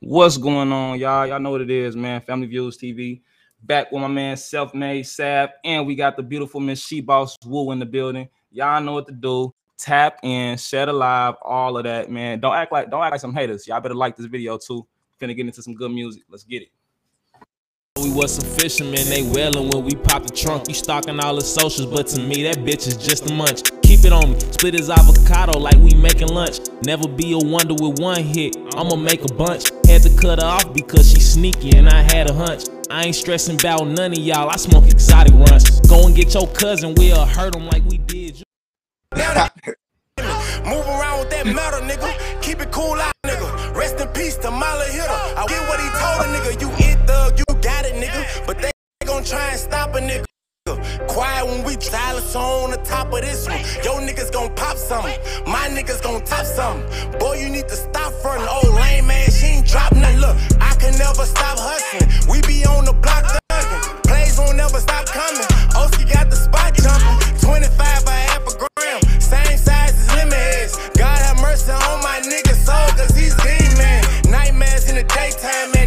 What's going on, y'all? Y'all know what it is, man. Family Views TV. Back with my man Self Made Sab, and we got the beautiful Miss She Boss Woo in the building. Y'all know what to do. Tap in, share alive, all of that, man. Don't act like don't act like some haters. Y'all better like this video too. Finna get into some good music. Let's get it. We was some fishermen, they wailing when we pop the trunk. You stalking all the socials, but to me, that bitch is just a munch. Keep it on me, split his avocado like we making lunch. Never be a wonder with one hit, I'ma make a bunch. Had to cut her off because she sneaky and I had a hunch. I ain't stressing about none of y'all, I smoke exotic runs. Go and get your cousin, we'll hurt him like we did. Move around with that metal, nigga. Keep it cool out, nigga. Rest in peace to Mala Hitter. I get what he told a nigga. You it thug, you got it, nigga. But they gon' try and stop a nigga. Quiet when we silence on the top of this one. Yo niggas gon' pop something. My niggas gon' top something. Boy, you need to stop frontin'. Old lame man, she ain't drop nothing. Look, I can never stop hustling. We be on the block thuggin'. Plays won't never stop coming. Oski got the spot jumping. 25 by half a gram. Same size as heads. God have mercy on my nigga soul, cause he's demon. Nightmares in the daytime, at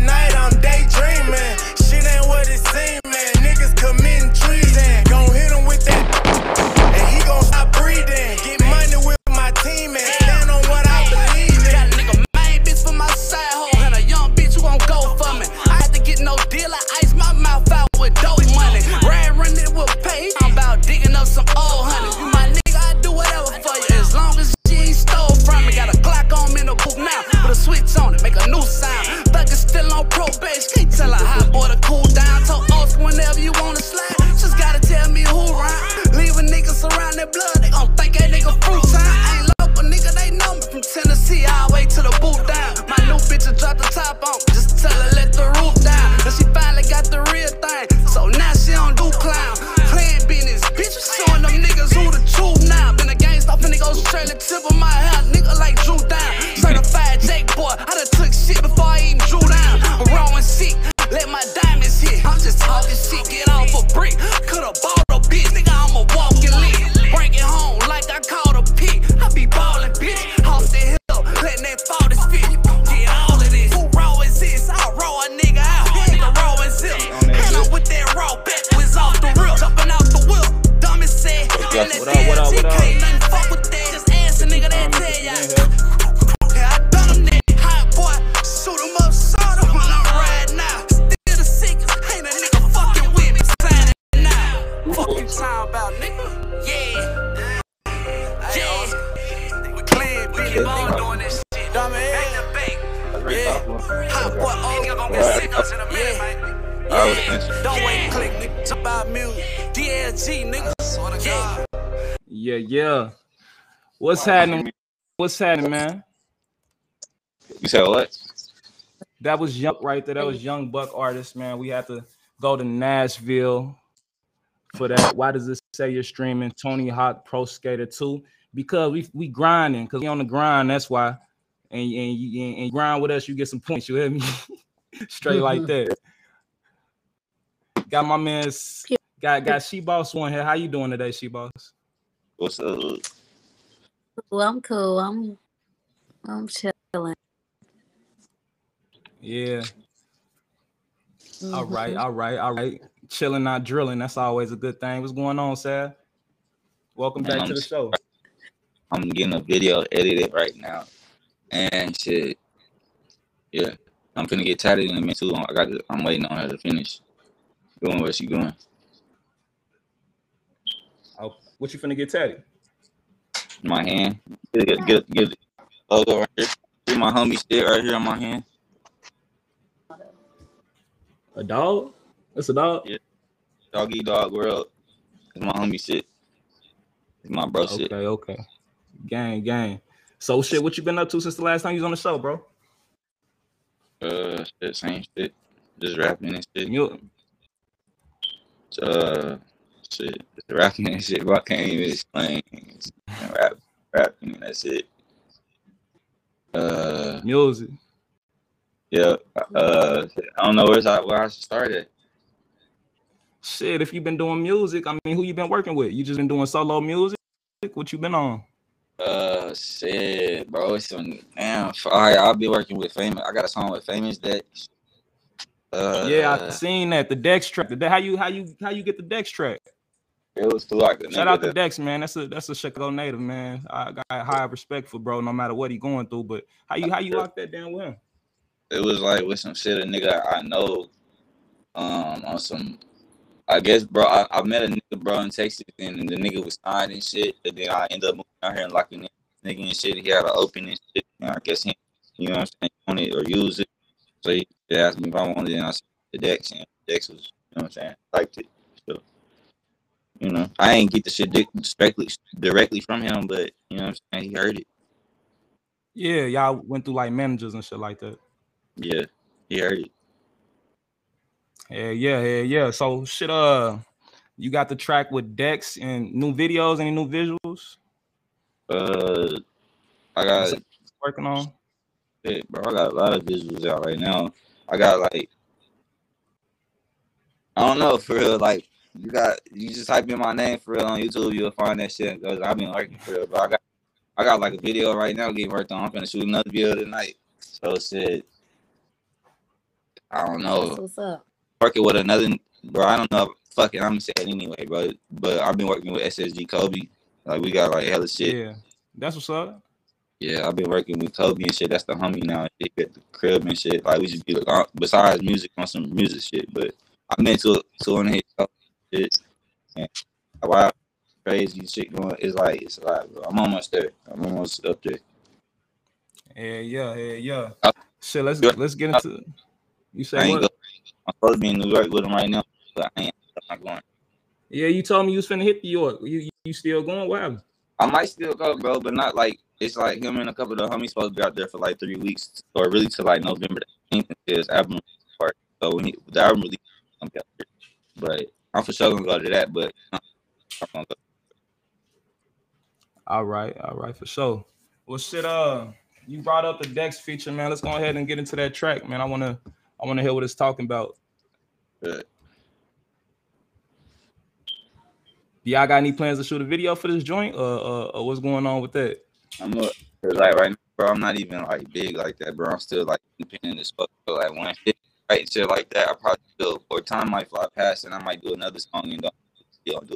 some old honey. You my nigga, I do whatever for you as long as she ain't stole from me. Got a Glock on me in the booth now with a switch on it, make a new sound. Thug is still on probation, can't tell a hot boy to cool down. Told Oscar whenever you wanna slide, just gotta tell me who round. Leave a nigga surrounded blood, they gon' think that nigga fruit time. Ain't local, nigga, they know me from Tennessee all the way to the boot down. My new bitch will drop the top on, just tell her let the roof down. Now she finally got the real thing, so now gangsta, finna go straight to tip of my hair, nigga like Drew down. Certified Jake boy, I done took shit before I even drew down. I'm raw and sick, let my diamonds hit. I'm just talking shit, get off a brick. Could've bought a bitch, nigga, I'm a walking lick. Bring it home like I caught a pick. I be ballin', bitch. Off the hill, letting that fall to spit. Get all of this. Who raw is this? I'll raw a nigga out. Nigga raw as hell. And I'm with that raw backwards off the rip. Jumping out the whip. Dumb said. What up, what up, what up, nigga gonna get sick us in a minute, man. Yeah. Don't wait, click, nigga. It's about music. DLG, nigga. Swear to God. Yeah, yeah. What's happening? What's happening, man? You said what? That was young right there. That was young buck artist, man. We have to go to Nashville for that. Why does this say you're streaming Tony Hawk Pro Skater 2? Because we we grinding, because we on the grind. That's why. And and you and, and grind with us, you get some points. You hear me? Straight like that. Got my man. Got got She Boss one here. How you doing today, She Boss? What's up? Well, I'm cool. I'm I'm chilling. Yeah. All right, Mhm. all right, all right. Chilling, not drilling. That's always a good thing. What's going on, Sab? Welcome back Man, to the show. I'm getting a video edited right now, and shit. Yeah, I'm finna get tatted in a minute too. I got. To, I'm waiting on her to finish doing what she doing. Oh, what you finna get tatted? My hand. Get get get, get logo right here. See my homie shit right here on my hand. A dog? That's a dog. Yeah. Doggy dog world. It's my homie shit. It's my bro shit. Okay, okay. Gang, gang. So shit, what you been up to since the last time you was on the show, bro? Uh, shit, same shit. Just rapping and shit. You uh shit, just rapping and shit, but I can't even explain. Rap, rapping and that's it. Uh, music. yeah. Uh, I don't know where's I where I should start at. Shit, if you've been doing music, I mean, who you been working with? You just been doing solo music? What you been on? Uh, shit, bro. It's some damn. f- All right, I'll be working with famous. I got a song with famous Dex. Uh, yeah, I seen that. The Dex track. The, how you how you how you get the Dex track? it was through like Shout out to Dex, man. That's a that's a Chicago native, man. I got high respect for bro, no matter what he going through. But how you how you lock that down with him? it was like with some shit a nigga I know um on some I guess bro I, I met a nigga bro in Texas and the nigga was signed and shit and then I ended up moving out here and locking in nigga and shit. He had an open and shit and I guess he you know what I'm saying on it or use it. So he asked me if I wanted it and I said the Dex and Dex was you know what I'm saying liked it. So you know I ain't get the shit directly directly from him but you know what I'm saying he heard it. Yeah, y'all went through like managers and shit like that. yeah he heard it Yeah, yeah, yeah, yeah. So shit, uh, you got the track with Dex and new videos, any new visuals uh I got working on? Shit, bro, I got a lot of visuals out right now. I got like, I don't know for real. Like, you got you just type in my name for real on YouTube, you'll find that shit. Cause I've been working for real, but I got I got like a video right now getting worked on. I'm gonna shoot another video tonight. So shit, I don't That's know. what's up. Working with another, bro. I don't know. Fuck it, I'm gonna say it anyway, bro. But I've been working with SSG Kobe. Like we got like hella shit. Yeah, that's what's up. Yeah, I've been working with Kobe and shit. That's the homie now. He at the crib and shit. Like we just be like, uh, besides music on some music shit. But I'm into touring his shit. And wow, crazy shit going. It's like it's a lot, bro. I'm almost there. I'm almost up there. Yeah, yeah, yeah, yeah. Uh, Shit, let's let's get into. You say what? I'm supposed to be in New York with him right now, but I ain't. I'm not going. Yeah, you told me you was finna hit New York. You you, still going? What happened? I might still go, bro, but not like it's like him and a couple of the homies supposed to be out there for like three weeks, or really to like November the 18th until his album part. So when he, the album release, I'm out there. But I'm for sure gonna go to that. But I'm gonna go. All right, all right, for sure. Well, shit. Uh, you brought up the Dex feature, man. Let's go ahead and get into that track, man. I wanna I wanna hear what it's talking about. Good. Do y'all got any plans to shoot a video for this joint, or, or, or what's going on with that? I'm. 'Cause, Like right now, bro, I'm not even like big like that, bro. I'm still like independent as fuck. So, like when shit, right shit like that, I probably still or time might fly past and I might do another song and don't still do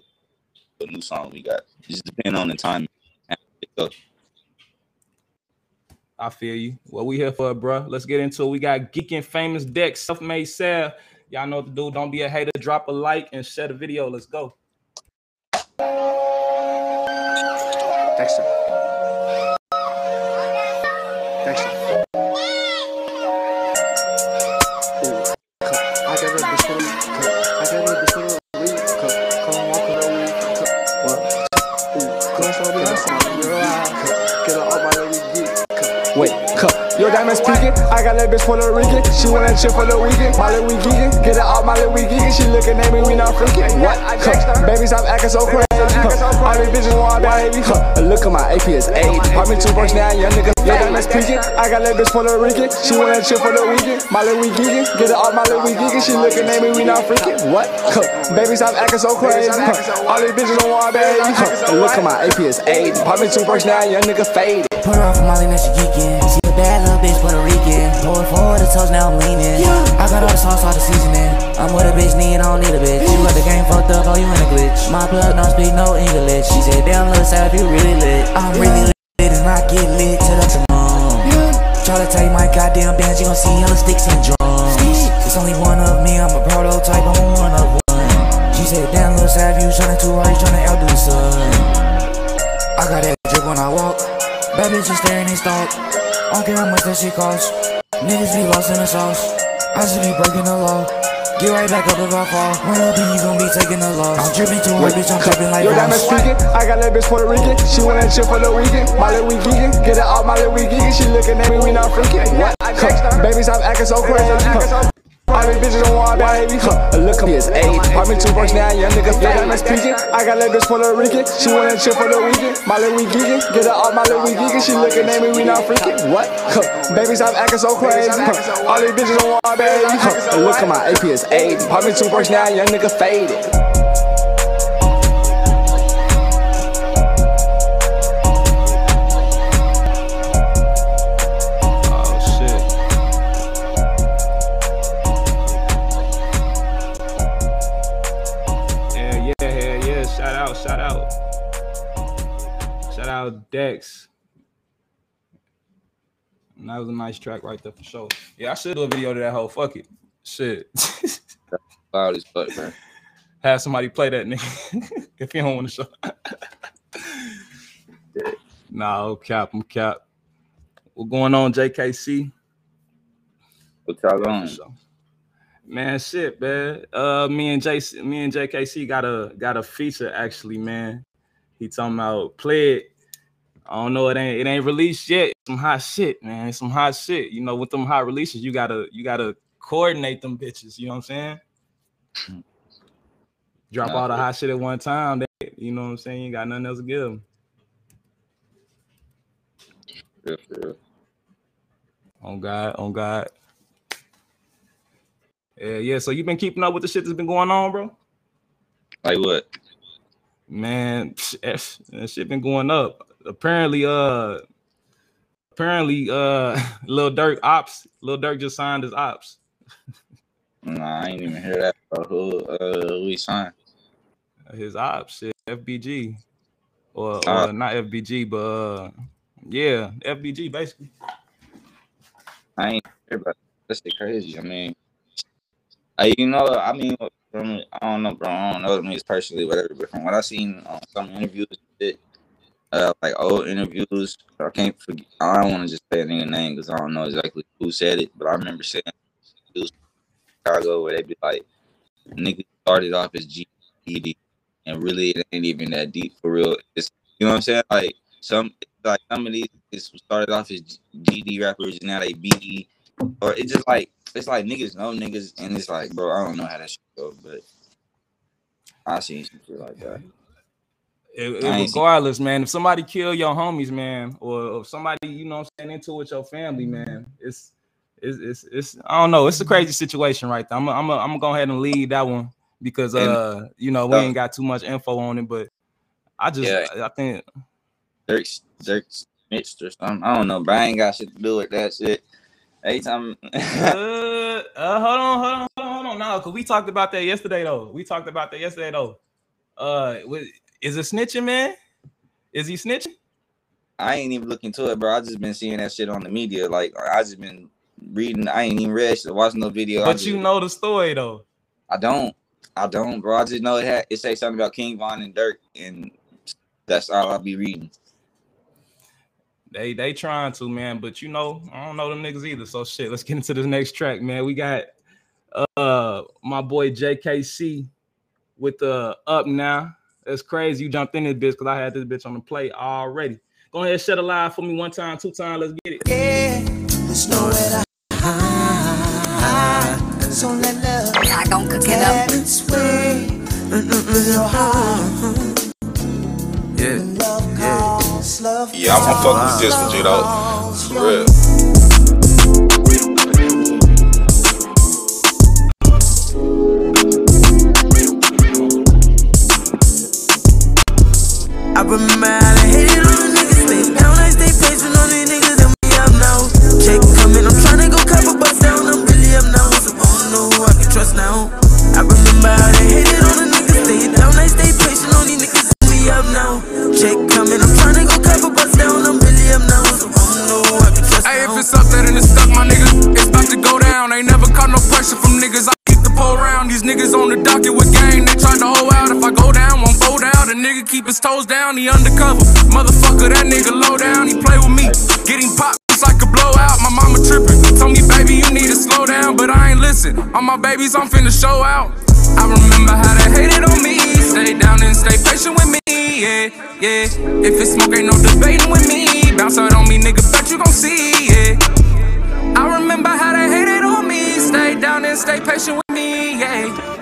a new song we got. Just depend on the time. I feel you. What we here for, bro? Let's get into it. We got geeking famous Dex, self-made Sab. Y'all know what to do. Don't be a hater. Drop a like and share the video. Let's go. Dexter. Dexter. Cup. Your diamonds peeking. I got that bitch Puerto Rican. She wanna chill for the weekend. My little we geeking. Get her off my little we geeking. She looking at me, we not freaking. What? Cup. Baby, stop acting so crazy. Huh. All these bitches want my baby. Huh. Look at my AP is 8. Pop me two bucks now, young nigga. Your diamonds peeking. I got that bitch Puerto Rican. She wanna chill for the weekend. My little we geeking. Get her off my little we geeking. She looking at me, we not freaking. What? Huh. Baby, stop acting so crazy. Huh. All these bitches want my baby. Huh. Look at my AP is 8. Pop me two bucks now, young nigga faded. Put her off Molly, now she geeking. Rican. Forward, the toes, now I'm leaning. I got all the sauce, all the seasoning. I'm with a bitch, need, I don't need a bitch. You got the game fucked up, oh, you in a glitch. My plug don't speak no English. She said, damn, little Sab, you really lit. I'm really lit, and I get lit to the maximum. Try to take my goddamn bands, you gon' see hella sticks and drums. It's only one of me, I'm a prototype, I'm a one of one. She said, damn, little Sab, you tryna too hard, you tryna outdo the sun. I got that drip when I walk. Bad bitches staring they stalk. I don't care how much that shit costs. Niggas be lost in the sauce. I should be breaking the law. Get right back up if I fall. Run up and you gon' be taking the loss. I'm dripping too hard, bitch. I'm dripping like Your diamonds boss. peeking. I got that bitch Puerto Rican. She wanna chill for the weekend. My little we geeking. Get her off my little we geeking. She looking at me, we not freaking. What? Huh. Baby, stop acting so crazy. All these bitches don't want my baby. Huh. Look at me, it's eight. Pop me two bucks now, young nigga. Your diamonds peeking. I got that bitch Puerto Rican. She wanna chill for the weekend. My little we geeking. Get her off my little we geeking. She looking at me, we not freaking. What? Huh. Baby, stop acting so crazy. Huh. All these bitches don't want my baby. Huh. Look at my AP, it's eight. Pop me two bucks now, young nigga faded. Dex. And that was a nice track right there for sure. Yeah, I should do a video to that whole. Fuck it. Shit. Loud as fuck, man. Have somebody play that nigga if you don't want to show. nah, I'm cap, I'm cap. What going on, JKC? What y'all on? Man, shit, man. Uh, me and J, me and JKC got a got a feature actually, man. He talking about play it. I don't know, it ain't it ain't released yet. Some hot shit, man. Some hot shit. You know, with them hot releases, you gotta you gotta coordinate them bitches. You know what I'm saying? Drop all the hot shit at one time. They, you know what I'm saying? You ain't got nothing else to give them. On God, on God. Yeah, yeah. So you've been keeping up with the shit that's been going on, bro? Like what? Man, that shit been going up. Apparently, uh, apparently, uh, Lil Durk ops, Lil Durk just signed his ops. Nah, I ain't even hear that. Bro. Who, uh, who he signed? His ops, shit, FBG, or, or Ah. not FBG, but uh, yeah, FBG basically. I ain't hear about that. shit crazy. I mean, I, you know, I mean, from I don't know, bro. I don't know me personally, whatever. But from what I seen on some interviews, shit, uh, like old interviews, I can't forget. I don't want to just say a name because I don't know exactly who said it, but I remember saying it was Chicago where they be like, nigga started off as GED, and really it ain't even that deep for real. It's you know what I'm saying? Like some like some of these started off as GD rappers and now they BD, or it's just like it's like niggas know niggas, and it's like, bro, I don't know how that shit go, but I seen some shit like that. It- I seen- regardless, man, if somebody kill your homies, man, or if somebody, you know, what I'm saying into with your family, man, it's, it's, it's, it's, I don't know, it's a crazy situation right there. I'm, gonna- I'm, gonna- I'm gonna go ahead and leave that one because, uh, you know, we ain't got too much info on it, but I just, Yeah. I think, Durk Durk snitched or something. I don't know, but I ain't got shit to do with that shit. Every time, uh, uh, hold on, hold on, hold on, hold on, no, because we talked about that yesterday though. We talked about that yesterday though. Uh, wa- is it snitching, man? Is he snitching? I ain't even looking to it, bro. I just been seeing that shit on the media. Like I just been reading. I ain't even read shit, watching no video. But just- you know the story though. I don't. I don't, bro. I just know it had it say something about King Von and Durk, and that's all I'll be reading. They they trying to, man, but you know, I don't know them niggas either. So shit, let's get into this next track, man. We got uh my boy JKC with the up now. That's crazy. You jumped in this bitch because I had this bitch on the play already. Go ahead, shut a live for me one time, two times. Let's get it. There's nowhere to hide. So let love I gon' cook it up. its way. With your heart. Yeah, Love calls, love yeah, I'm, I'm fucking with this one, G though. For real. I remember how I hated on the niggas. Stay down, I stay patient on these niggas, and we up now. Check coming, I'm tryna go cover bust down. I'm really up now, so I don't know who I can trust now. I remember how they hated on the niggas. Stay down, I stay patient on these niggas, and we up now. Check coming, I'm tryna go cover bust down. I'm really up now, so I don't know who I can trust Hey, if it's up there, then it's stuck, my nigga. It's about to go down. Ain't never caught no pressure from niggas. I keep the pole round. These niggas on the docket with trying to hold out. If I go down, won't fold out. The nigga keep his toes down. He undercover. Motherfucker, that nigga low down. He play with me. Getting popped. It's like a blowout. My mama tripping. Told me, baby, you need to slow down. But I ain't listen. All my babies, I'm finna show out. I remember how they hated on me. Stay down and stay patient with me. Yeah, yeah. If it's smoke, ain't no debating with me. Bounce out on me, nigga. Bet you gon' see. Yeah. I remember how they hated on me. Stay down and stay patient with me, yeah.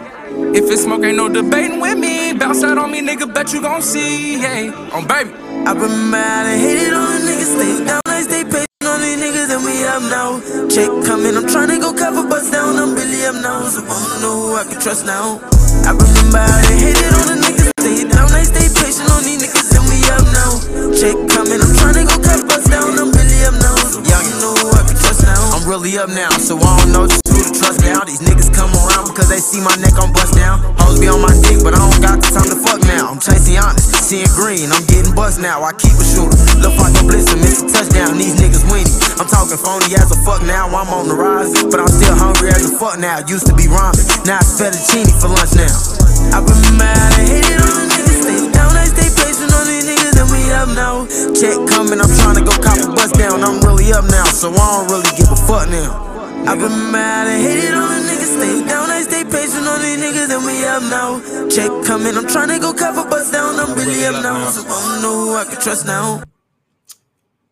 If it's smoke, ain't no debating with me. Bounce out on me, nigga, bet you gon' see, yeah. On baby. I remember how they hated on the niggas. Stay down, I stay patient on these niggas, and we up now. Check coming, I'm tryna go cover bust down. I'm really up now, so I don't know who I can trust now. I remember how they hated on the niggas. Stay down, I stay patient on these niggas, and we up now. Check coming, I'm tryna go cover bust down. I'm really up now, so I don't know who I can trust now. I'm really up now, so I don't know just who to. These niggas come around because they see my neck, I'm bust down. Hoes be on my dick, but I don't got the time to fuck now. I'm chasing honest, seeing green, I'm getting bust now. I keep a shooter, look like a blitzer, miss a touchdown. These niggas winning. I'm talking phony as a fuck now. I'm on the rise, but I'm still hungry as a fuck now. Used to be ramen, now it's fettuccine for lunch now. Been mad and hated on the niggas. Stay down, I stay patient on these niggas, and we up now. Check coming, I'm trying to go cop a bus down. I'm really up now, so I don't really give a fuck now. I've been mad and hated on the niggas. Stay down, I stay patient on these niggas, and we up now. Check coming, I'm trying to go cop a bus down. I'm really up now, so I don't know who I can trust now.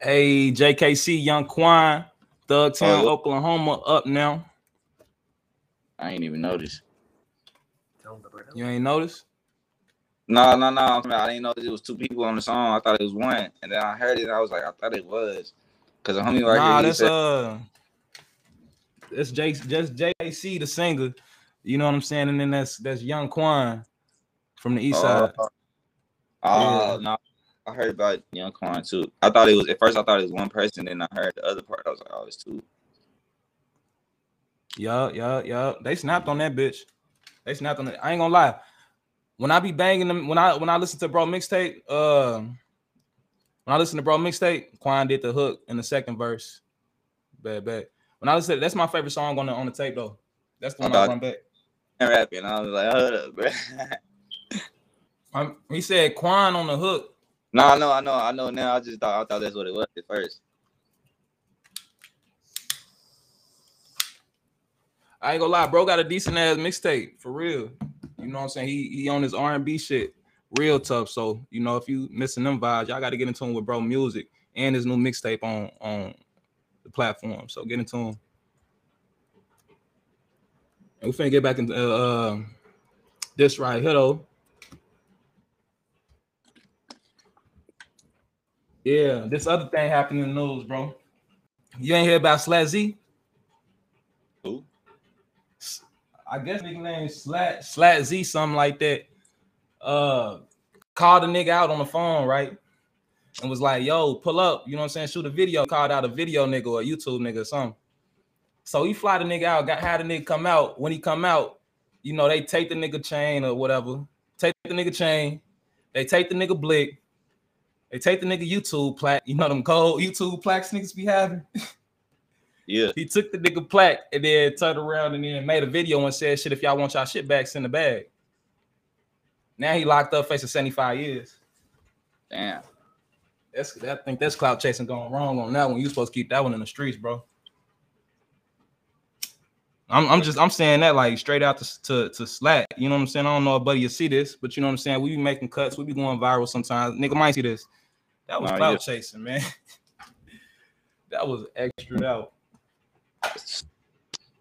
Hey, JKC, Young Quan, Thugtown, Oh. Oklahoma, up now. I ain't even noticed. You ain't noticed? No, no, no. I'm- didn't know that it was two people on the song. I thought it was one, and then I heard it. and I was like, I thought it was, cause the homie right nah, here. He that's said, uh, that's J, just JC, the singer. You know what I'm saying? And then that's that's Young Quan from the East Side. Oh, oh no, I heard about Young Quan too. I thought it was at first. I thought it was one person. Then I heard the other part. I was like, oh, it's two. Yeah, yeah, yeah. They snapped on that bitch. They snapped on it. I ain't gonna lie. When I be banging them, when I when I listen to bro mixtape, uh, when I listen to bro mixtape, Quan did the hook in the second verse. Bad, bad. When I listen, that's my favorite song on the on the tape though. That's the one I run back. And rapping. I was like, hold up, bro. Um, he said Quan on the hook. no, I know, I know, I know. Now I just thought I thought that's what it was at first. I ain't gonna lie, bro got a decent ass mixtape for real. You know what I'm saying? He he on his R&B shit real tough. So you know if you missing them vibes, y'all got to get into him with bro music and his new mixtape on on the platform. So get into them. And we finna get back into uh, uh, this right here though. Yeah, this other thing happened in the news, bro. You ain't hear about Slazzy? Who? I guess nigga name Slat Slat Z, something like that. Uh called the nigga out on the phone, right? And was like, yo, pull up, you know what I'm saying? Shoot a video, called out a video nigga or a YouTube nigga or something. So he fly the nigga out, got had the nigga come out. When he come out, you know, they take the nigga chain or whatever, take the nigga chain, they take the nigga blick, they take the nigga YouTube plaque, you know them cold YouTube plaques niggas be having. Yeah. He took the nigga plaque and then turned around and then made a video and said, "Shit, if y'all want y'all shit back, send the bag." Now he locked up facing 75 years. Damn. That's I think that's cloud chasing going wrong on that one. You supposed to keep that one in the streets, bro. I'm, I'm just I'm saying that like straight out to, to to Slack. You know what I'm saying? I don't know if buddy you see this, but you know what I'm saying. We be making cuts, we be going viral sometimes. Nigga might see this. That was Nah, cloud yeah. chasing, man. that was extra out.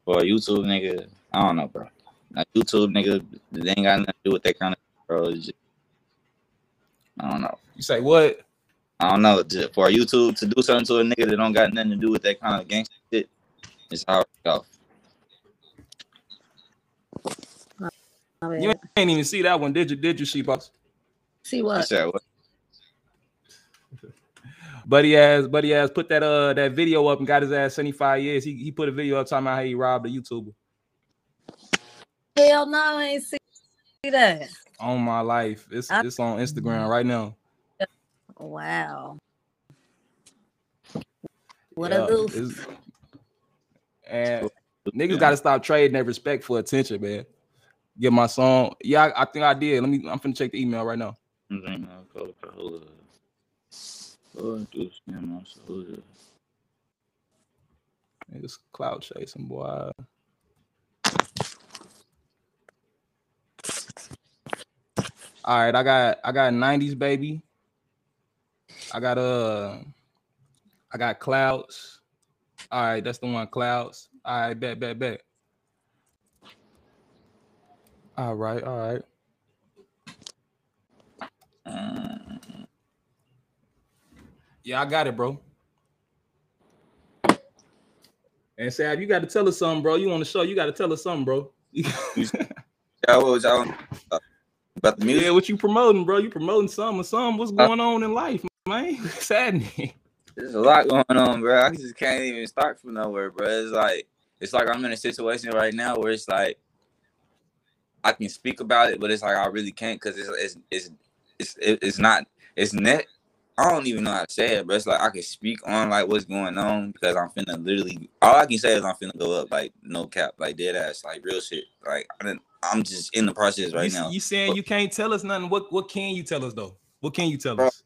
For YouTube nigga, I don't know, bro. Like YouTube nigga, they ain't got nothing to do with that kind of bro. Just- I don't know. You say what? I don't know. Just for YouTube to do something to a nigga that don't got nothing to do with that kind of gangster shit, it's hard to go. You ain't even see that one, did you? Did you, She Boss? See You what? said what? Buddy ass, buddy ass put that uh that video up and got his ass 75 years. He, he put a video up talking about how he robbed a YouTuber. Hell no, I ain't see that. On my life. It's I- it's on Instagram right now. Wow. What Yeah, a goof. And niggas gotta stop trading their respect for attention, man. Get my song. Yeah, I, I think I did. Let me I'm finna check the email right now. Niggas cloud chasing, boy. All right, I got I got 90s baby. I got uh I got clouds. All right, that's the one clouds. All right, bet, bet, bet. All right, all right. Yeah, I got it, bro. And Sab, you got to tell us something, bro. You on the show, you got to tell us something, bro. Yeah, what was y'all about the music? Yeah, what you promoting, bro? You promoting something or something? What's going on in life, man? There's a lot going on, bro. I just can't even start from nowhere, bro. It's like it's like I'm in a situation right now where it's like I can speak about it, but it's like I really can't because it's it's it's it's it's not it's net. I don't even know how to say it, but it's like I can speak on like what's going on because I'm finna literally all I can say is I'm finna go up like no cap, like dead ass, like real shit. Like I didn't, I'm just in the process right you, now. You saying you can't tell us nothing? What what can you tell us though? What can you tell Bro, us?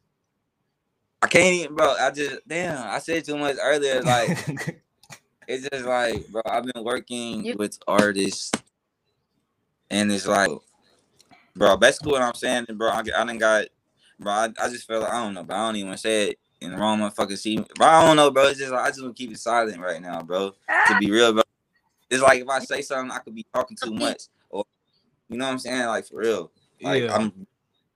I can't even, bro. I just damn. I said too much earlier. Like it's just like, bro. I've been working You- with artists, and it's like, bro. Basically, what I'm saying, bro. I, I done got, bro. I, I just feel like I don't know, but I don't even say it in the wrong motherfucking see. But I don't know, bro. It's just like, I just want to keep it silent right now, bro. To be real, bro. It's like if I say something, I could be talking too much, or you know what I'm saying, like for real. Like Yeah. I'm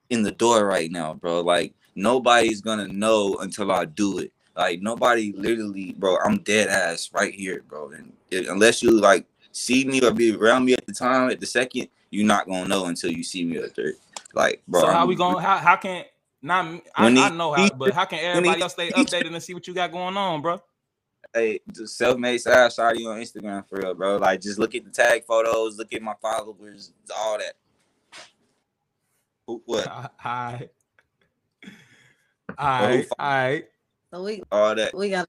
in the door right now, bro. Like nobody's gonna know until I do it. Like nobody literally, bro. I'm dead ass right here, bro. And it, unless you like see me or be around me at the time, at the second, you're not gonna know until you see me at third. Like, bro. so how I'm- we going? How how can not? I, I know how, but how can everybody else stay updated and see what you got going on, bro? Hey, just self-made Sab shot you on Instagram for real, bro. Like, just look at the tag photos, look at my followers, all that. What? Hi. All right, all right. So we All that. we got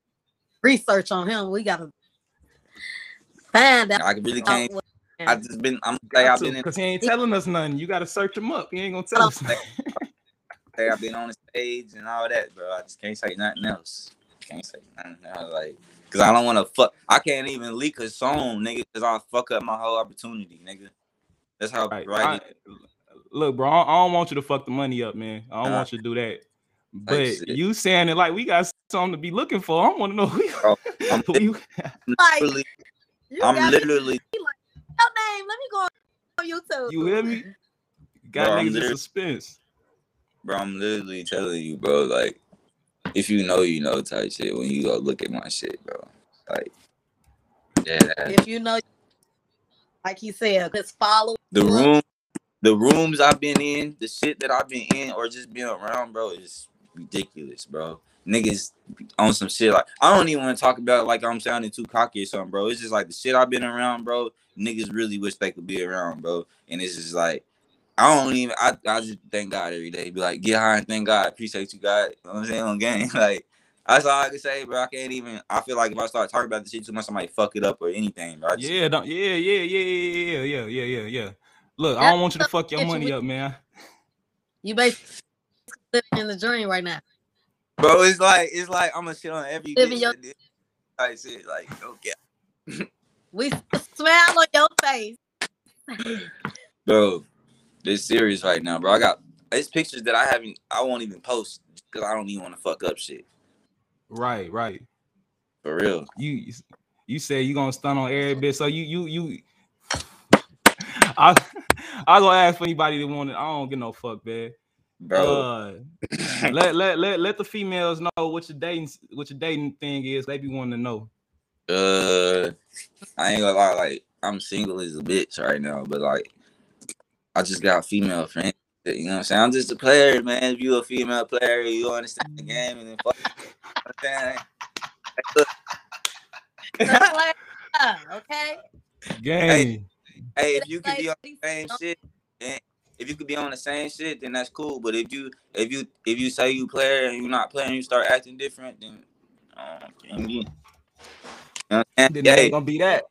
research on him. We gotta find out. I really can't. I just been. I'm like I've been. Because he ain't telling us nothing. You got to search him up. He ain't gonna tell oh. us. Hey, I've been on the stage and all that, bro. I just can't say nothing else. Can't say nothing else, like, cause I don't want to fuck. I can't even leak a song, nigga, cause I'll fuck up my whole opportunity, nigga. That's how Right, right. I- look, bro, I I don't want you to fuck the money up, man. I don't Nah. want you to do that. But shit. you saying it like we got something to be looking for. I want to know who you. Bro, I'm who Like, literally, you I'm got me- literally, your name. Let me go on YouTube. you hear me? Got Bro, niggas in suspense. bro. I'm literally telling you, bro. Like, if you know, you know, type shit. When you go look at my shit, bro. Like, yeah. If you know, like he said, just follow the room the rooms I've been in, the shit that I've been in or just been around, bro, is ridiculous, bro. Niggas on some shit like I don't even want to talk about it like I'm sounding too cocky or something, bro. It's just like the shit I've been around, bro. Niggas really wish they could be around, bro. And it's just like I don't even I, I just thank God every day. Be like, get high and thank God. Appreciate you, God. You know what I'm saying on game. Like that's all I can say, bro. I can't even I feel like if I start talking about the shit too much, I might fuck it up or anything, bro. Just- Yeah, don't, yeah, yeah, yeah, yeah, yeah, yeah, yeah, yeah. Look, I don't want you to fuck your Get you money up, man. You basically living in the dream right now. Bro, it's like it's like I'm gonna shit on every Living bitch your- that did- I shit like okay, We smile on your face. bro. This serious right now, bro. I got it's pictures that I haven't, I won't even post because I don't even want to fuck up shit Right, right. for real. You you say you gonna stun on every bit, so you you you. I I gonna ask for anybody that want it. I don't get no fuck, man. Bro, Uh, let, let let let the females know what your dating what your dating thing is. They be wanting to know. uh, I ain't gonna lie, like I'm single as a bitch right now, but like I just got female friends. You know what I'm saying? I'm just a player, man. If you a female player, you understand the game, and then fuck. You know what I'm saying? Like, look, Just like, uh, okay. Game. hey, if you could be on the same shit, and if you could be on the same shit, then that's cool. But if you if you if you say you player and you're not playing, you start acting different, then um, can't. You know what Then saying? they ain't gonna be that.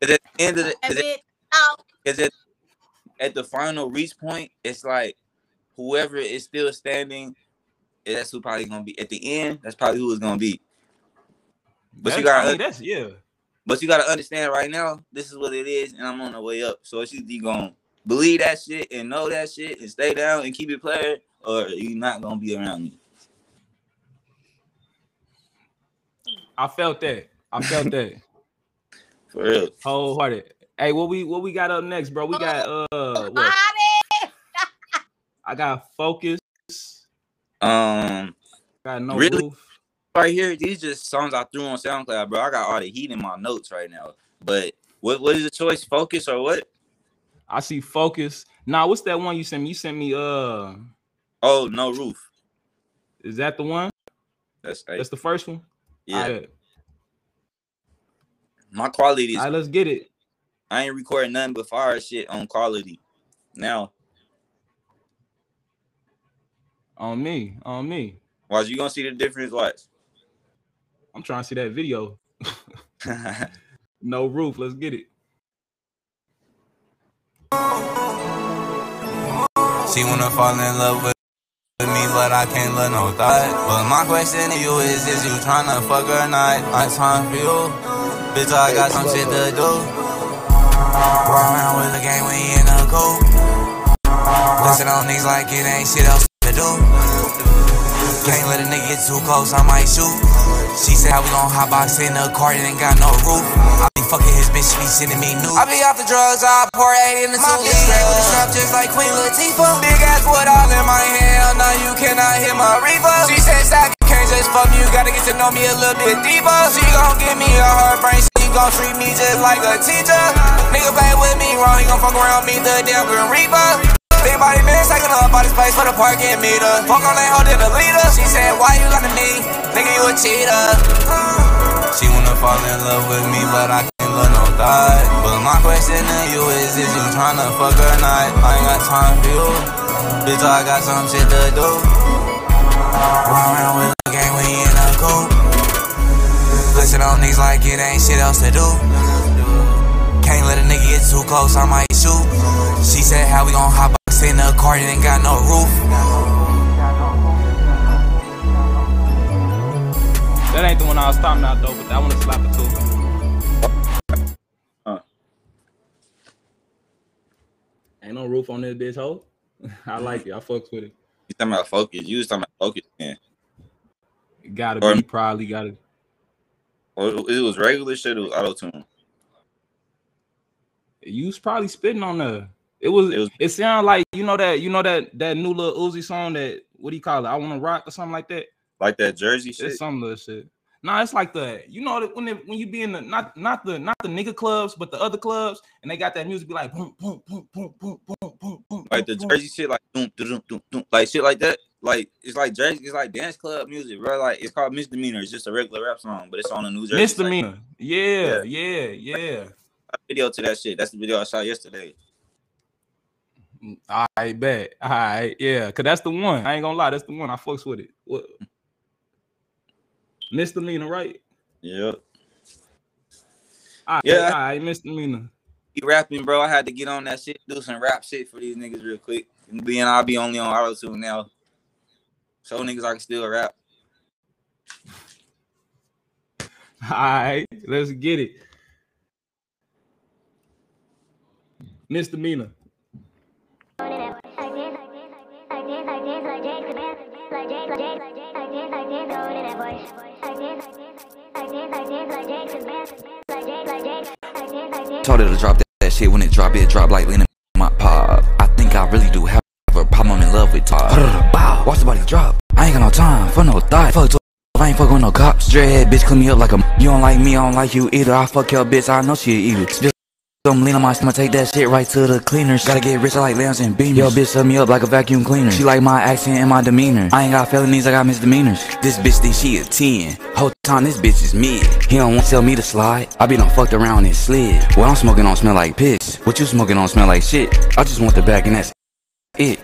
'cause at the end of the, That 'cause at- bitch out. 'cause at, at the final reach point, it's like whoever is still standing, that's who probably gonna be at the end. That's probably who it's gonna be. But you That's- I gotta, mean, that's yeah. but you gotta understand right now, this is what it is, and I'm on the way up. So it's either you gonna believe that shit and know that shit and stay down and keep it playing, or you're not gonna be around me. I felt that. I felt that. For real. Wholehearted. Hey, what we what we got up next, bro? We got uh what? I got focus. Um, Got no Really? roof. right here, these just songs I threw on SoundCloud, bro. I got all the heat in my notes right now. But what what is the choice? Focus or what? I see focus. Nah, what's that one you sent me? You sent me uh Oh, no roof. is that the one? That's hey, That's the first one? yeah. Alright. My quality is All right, let's get it. I ain't recording nothing but fire shit on quality. Now, On me, on me. watch you gonna see the difference. Watch. I'm trying to see that video. No roof. Let's get it. She wanna fall in love with me, but I can't let no thought. But my question to you is, is you tryna fuck or not? My time for you, bitch. I got some shit to do. Run around with the when you in a coupe. Listen on niggas like it ain't shit else to do. Can't let a nigga get too close, I might shoot. She said how we gon' hotbox in the car, it ain't got no roof. I be fucking his bitch, she be sending me nudes. I be off the drugs, I pour eight in the two liter. straight with the strap just like Queen Latifah. Big ass wood all in my hand, now you cannot hit my reaper. She said, Zach, you can't just fuck me, you gotta get to know me a little bit deeper. She gon' give me a her brain, she gon' treat me just like a teacher. Nigga play with me wrong, he gon' fuck around me, the damn Grim Reaper. Body man taking up all this place for the parking meter. Fuck on that hoe, then the leader. She said, Why you lying to me? Nigga, you a cheater. She wanna fall in love with me, but I can't let no thought. But my question to you is, is you tryna fuck or not? I ain't got time for you. Bitch, I got some shit to do. Run around with the game when you in a coupe. Listen on niggas like it ain't shit else to do. Can't let a nigga get too close, I might shoot. She said, How we gon' hop box in the car, it ain't got no roof. That ain't the one I was talking about though, but that one is slapper too. Huh. Ain't no roof on this bitch hoe. I like it. I fucks with it. You talking about focus? You was talking about focus, man. It gotta Or- be probably gotta. Or it was regular shit. It was auto tune. You was probably spitting on the. It was. It, was- sounded like you know that you know that that new Lil Uzi song that what do you call it? I want to rock or something like that. Like that Jersey shit. It's some little shit. Nah, it's like the you know that when it, when you be in the not not the not the nigga clubs but the other clubs and they got that music be like boom boom boom boom boom boom boom boom like the Jersey shit, like doom, doom, doom, doom, like shit like that. Like it's like Jersey, it's like dance club music, bro. Like it's called Misdemeanor. It's just a regular rap song, but it's on a New Jersey. misdemeanor. Yeah, yeah, yeah. Like, video to that shit. That's the video I shot yesterday. Mm, all right, bet. All right, yeah, cause that's the one. I ain't gonna lie, that's the one. I fucks with it. What? Misdemeanor, right? Yep. All right, Yeah. all right, misdemeanor. Be rapping, bro. I had to get on that shit, do some rap shit for these niggas real quick. And being I'll be only on auto tune now. Show niggas I can still rap. All right, let's get it. Misdemeanor. Told her to drop that, that shit when it drop, it drop like leaning my pop. I think I really do have a problem. I'm in love with Todd. Bow, watch the body drop. I ain't got no time for no thought. Fuck, to- I ain't fuck with no cops. Dreadhead bitch, clean me up like a. You don't like me, I don't like you either. I fuck your bitch, I know she eat it. Just some lean on my stomach, take that shit right to the cleaners. Gotta get rich, I like lamps and beamers. Yo, bitch, set me up like a vacuum cleaner. She like my accent and my demeanor. I ain't got felonies, I got misdemeanors. This bitch think she a 10. Whole time this bitch is mid. He don't want to tell me to slide. I be done fucked around and slid. What I'm smoking on smell like piss. What you smoking on smell like shit. I just want the bag and that's it.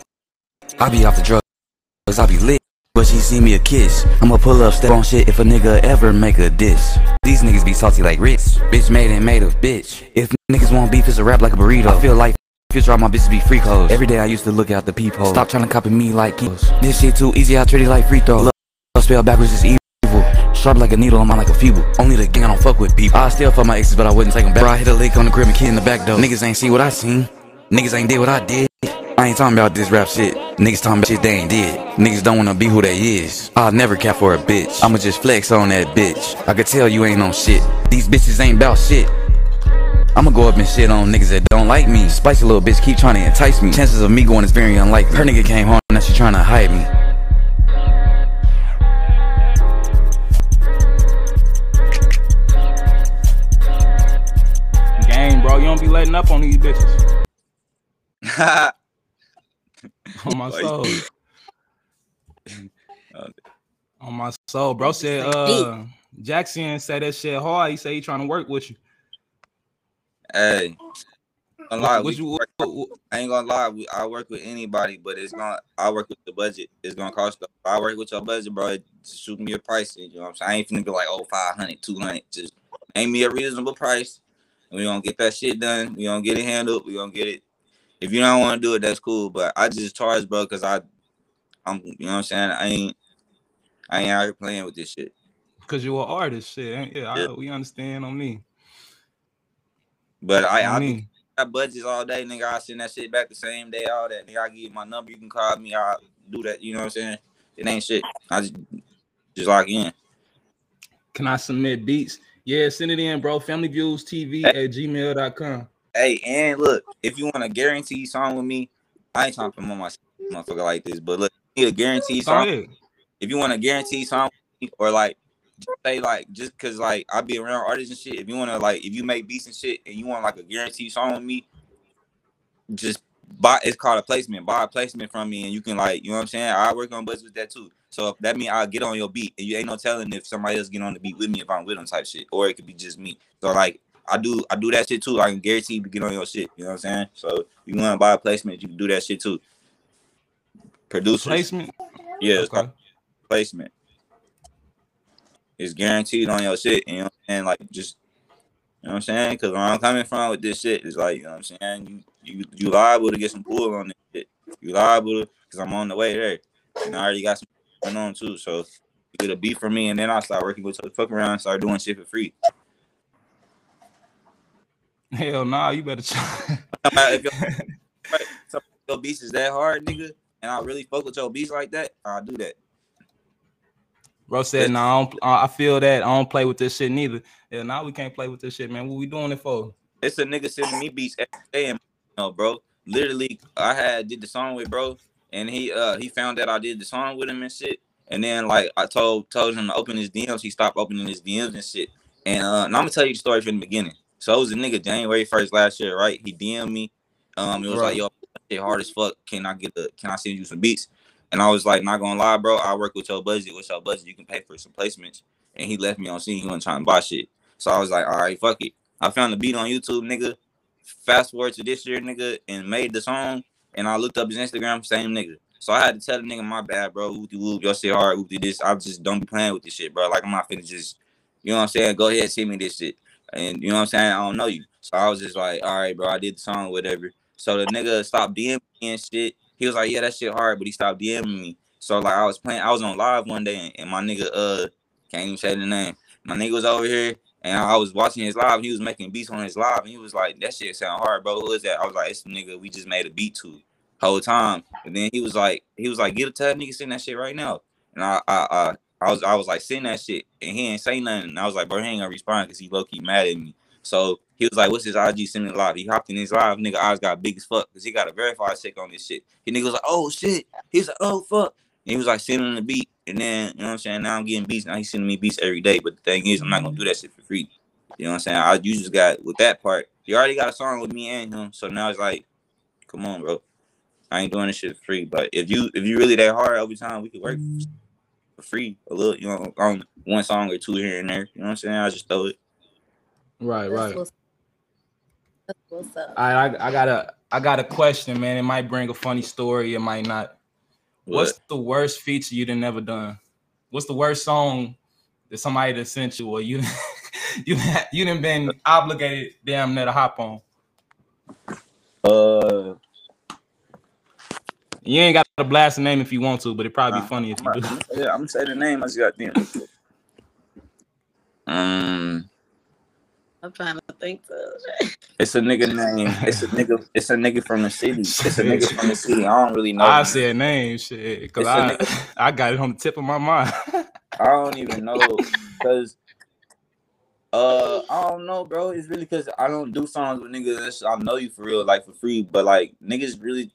I be off the drugs, I be lit. But she see me a kiss. I'ma pull up step on shit if a nigga ever make a diss. These niggas be salty like Ritz. Bitch made and made of bitch. If niggas want beef, it's a rap like a burrito. I feel like Future all my bitches be free clothes. Every day I used to look out the peephole. Stop trying to copy me like keys. This shit too easy, I treat it like free throw. Love spell backwards is evil. Sharp like a needle, I'm like a feeble. Only the gang I don't fuck with people. I still fuck my exes, but I wouldn't take them back. Bro, I hit a lick on the crib and kid in the back door. Niggas ain't see what I seen. Niggas ain't did what I did. I ain't talking about this rap shit. Niggas talking about shit they ain't did. Niggas don't wanna be who they is. I'll never cap for a bitch. I'ma just flex on that bitch. I could tell you ain't on shit. These bitches ain't about shit. I'ma go up and shit on niggas that don't like me. Spicy little bitch keep trying to entice me. Chances of me going is very unlikely. Her nigga came home and now she trying to hide me. Game, bro. You don't be letting up on these bitches. on my soul. on my soul. Bro said uh Jackson said that shit hard. He said he trying to work with you. Hey, gonna lie, What we you- work- I ain't gonna lie. We, I work with anybody, but it's gonna. I work with the budget. It's gonna cost. If I work with your budget, bro. Just shoot me a price. You know what I'm saying? I ain't finna be like, oh, 500, 200. Just name me a reasonable price, and we gonna get that shit done. We gonna get it handled. We gonna get it. If you don't want to do it, that's cool. But I just charge, bro, because I, I'm. You know what I'm saying? I ain't. I ain't out here playing with this shit. Cause you're an artist, shit. ain't- Yeah, I- we understand on me. But I, I me. be got budgets all day, nigga. I send that shit back the same day, all that. Nigga, I give you my number, you can call me. I do that. You know what I'm saying? It ain't shit. I just just lock in. Can I submit beats? Yeah, send it in, bro. Family Views TV at gmail.com. Hey, and look, if you want a guaranteed song with me, I ain't trying to promote my motherfucker like this, but look, you need a guaranteed song. If you want a guaranteed song, with me, or like just say like just cause like I be around artists and shit. If you wanna like if you make beats and shit and you want like a guaranteed song with me, just buy it's called a placement. Buy a placement from me and you can like, you know what I'm saying? I work on budgets with that too. So if that mean I'll get on your beat and you ain't no telling if somebody else get on the beat with me if I'm with them type shit. Or it could be just me. So like I do I do that shit too. I can guarantee you to get on your shit. You know what I'm saying? So you wanna buy a placement, you can do that shit too. Producers. Placement? Yeah, it's called placement. It's guaranteed on your shit. You know what I'm saying? Like just you know what I'm saying? Cause where I'm coming from with this shit is like, you know what I'm saying? You you you liable to get some pull on this shit. You liable to cause I'm on the way there. And I already got some going on too. So you get a beat from me and then I start working with the fuck around and start doing shit for free. Hell nah, you better try. if your, of your beats is that hard, nigga, and I really fuck with your beats like that, I'll do that. Bro said, "No, I, I feel that I don't play with this shit neither." Yeah, now we can't play with this shit, man. What we doing it for? It's a nigga sending me beats every day, and you know, bro. Literally, I had did the song with bro, and he uh he found that I did the song with him and shit. And then like I told told him to open his DMs, he stopped opening his DMs and shit. And uh, and I'm gonna tell you the story from the beginning. So it was a nigga January first last year, right? He DM'd me. Um, it was Right. like, yo, shit hard as fuck. Can I get the? Can I send you some beats? And I was like, not gonna lie, bro. I work with your budget. With your budget, you can pay for some placements. And he left me on seen. He wasn't trying to buy shit. So I was like, all right, fuck it. I found the beat on YouTube, nigga. Fast forward to this year, nigga, and made the song. And I looked up his Instagram, same nigga. So I had to tell the nigga, my bad, bro. Whoopty whoop, your shit hard, whoopty this. I just don't be playing with this shit, bro. Like I'm not finna just, you know what I'm saying? Go ahead, send me this shit. And you know what I'm saying? I don't know you. So I was just like, all right, bro, I did the song, whatever. So the nigga stopped DMing me and shit. He was like, yeah, that shit hard, but he stopped DMing me. So like I was playing, I was on live one day, and, my nigga, uh, can't even say the name. My nigga was over here, and I was watching his live. He was making beats on his live, and he was like, "That shit sound hard, bro. Who is that?" I was like, "It's the nigga we just made a beat to." Whole time, and then he was like, he was like, "Get a that nigga send that shit right now." And I, I, I, I was, I was like, send that shit, and he ain't say nothing. And I was like, bro, he ain't gonna respond because he low key mad at me. So he was like, "What's his IG?" sending live. He hopped in his live. Nigga eyes got big as fuck because he got a verified check on this shit. He nigga was like, "Oh shit." He was like, "Oh fuck." And he was like sending the beat, and then you know what I'm saying. Now I'm getting beats. Now he's sending me beats every day. But the thing is, I'm not gonna do that shit for free. You know what I'm saying? I you just got with that part. You already got a song with me and him, so now it's like, come on, bro. I ain't doing this shit for free. But if you if you really that hard every time, we could work for free a little, you know, on one song or two here and there. You know what I'm saying? I just throw it. Right, That's right. what's, up. I, I I got a I got a question, man. It might bring a funny story. It might not. What's the worst feature you done ever done? What's the worst song that somebody that sent you or you you have you done been obligated damn near to hop on? Uh, You ain't got to blast the name if you want to, but it'd probably be Nah, funny if I'm you do. not- yeah, I'm gonna say the name. I just got them. Um, I'm trying to think. To, it's a nigga name. It's a nigga. It's a nigga from the city. It's a nigga from the city. I don't really know. I him. said name shit because I nigga- I got it on the tip of my mind. I don't even know because uh I don't know, bro. It's really because I don't do songs with niggas. I know you for real, like for free, but like niggas really,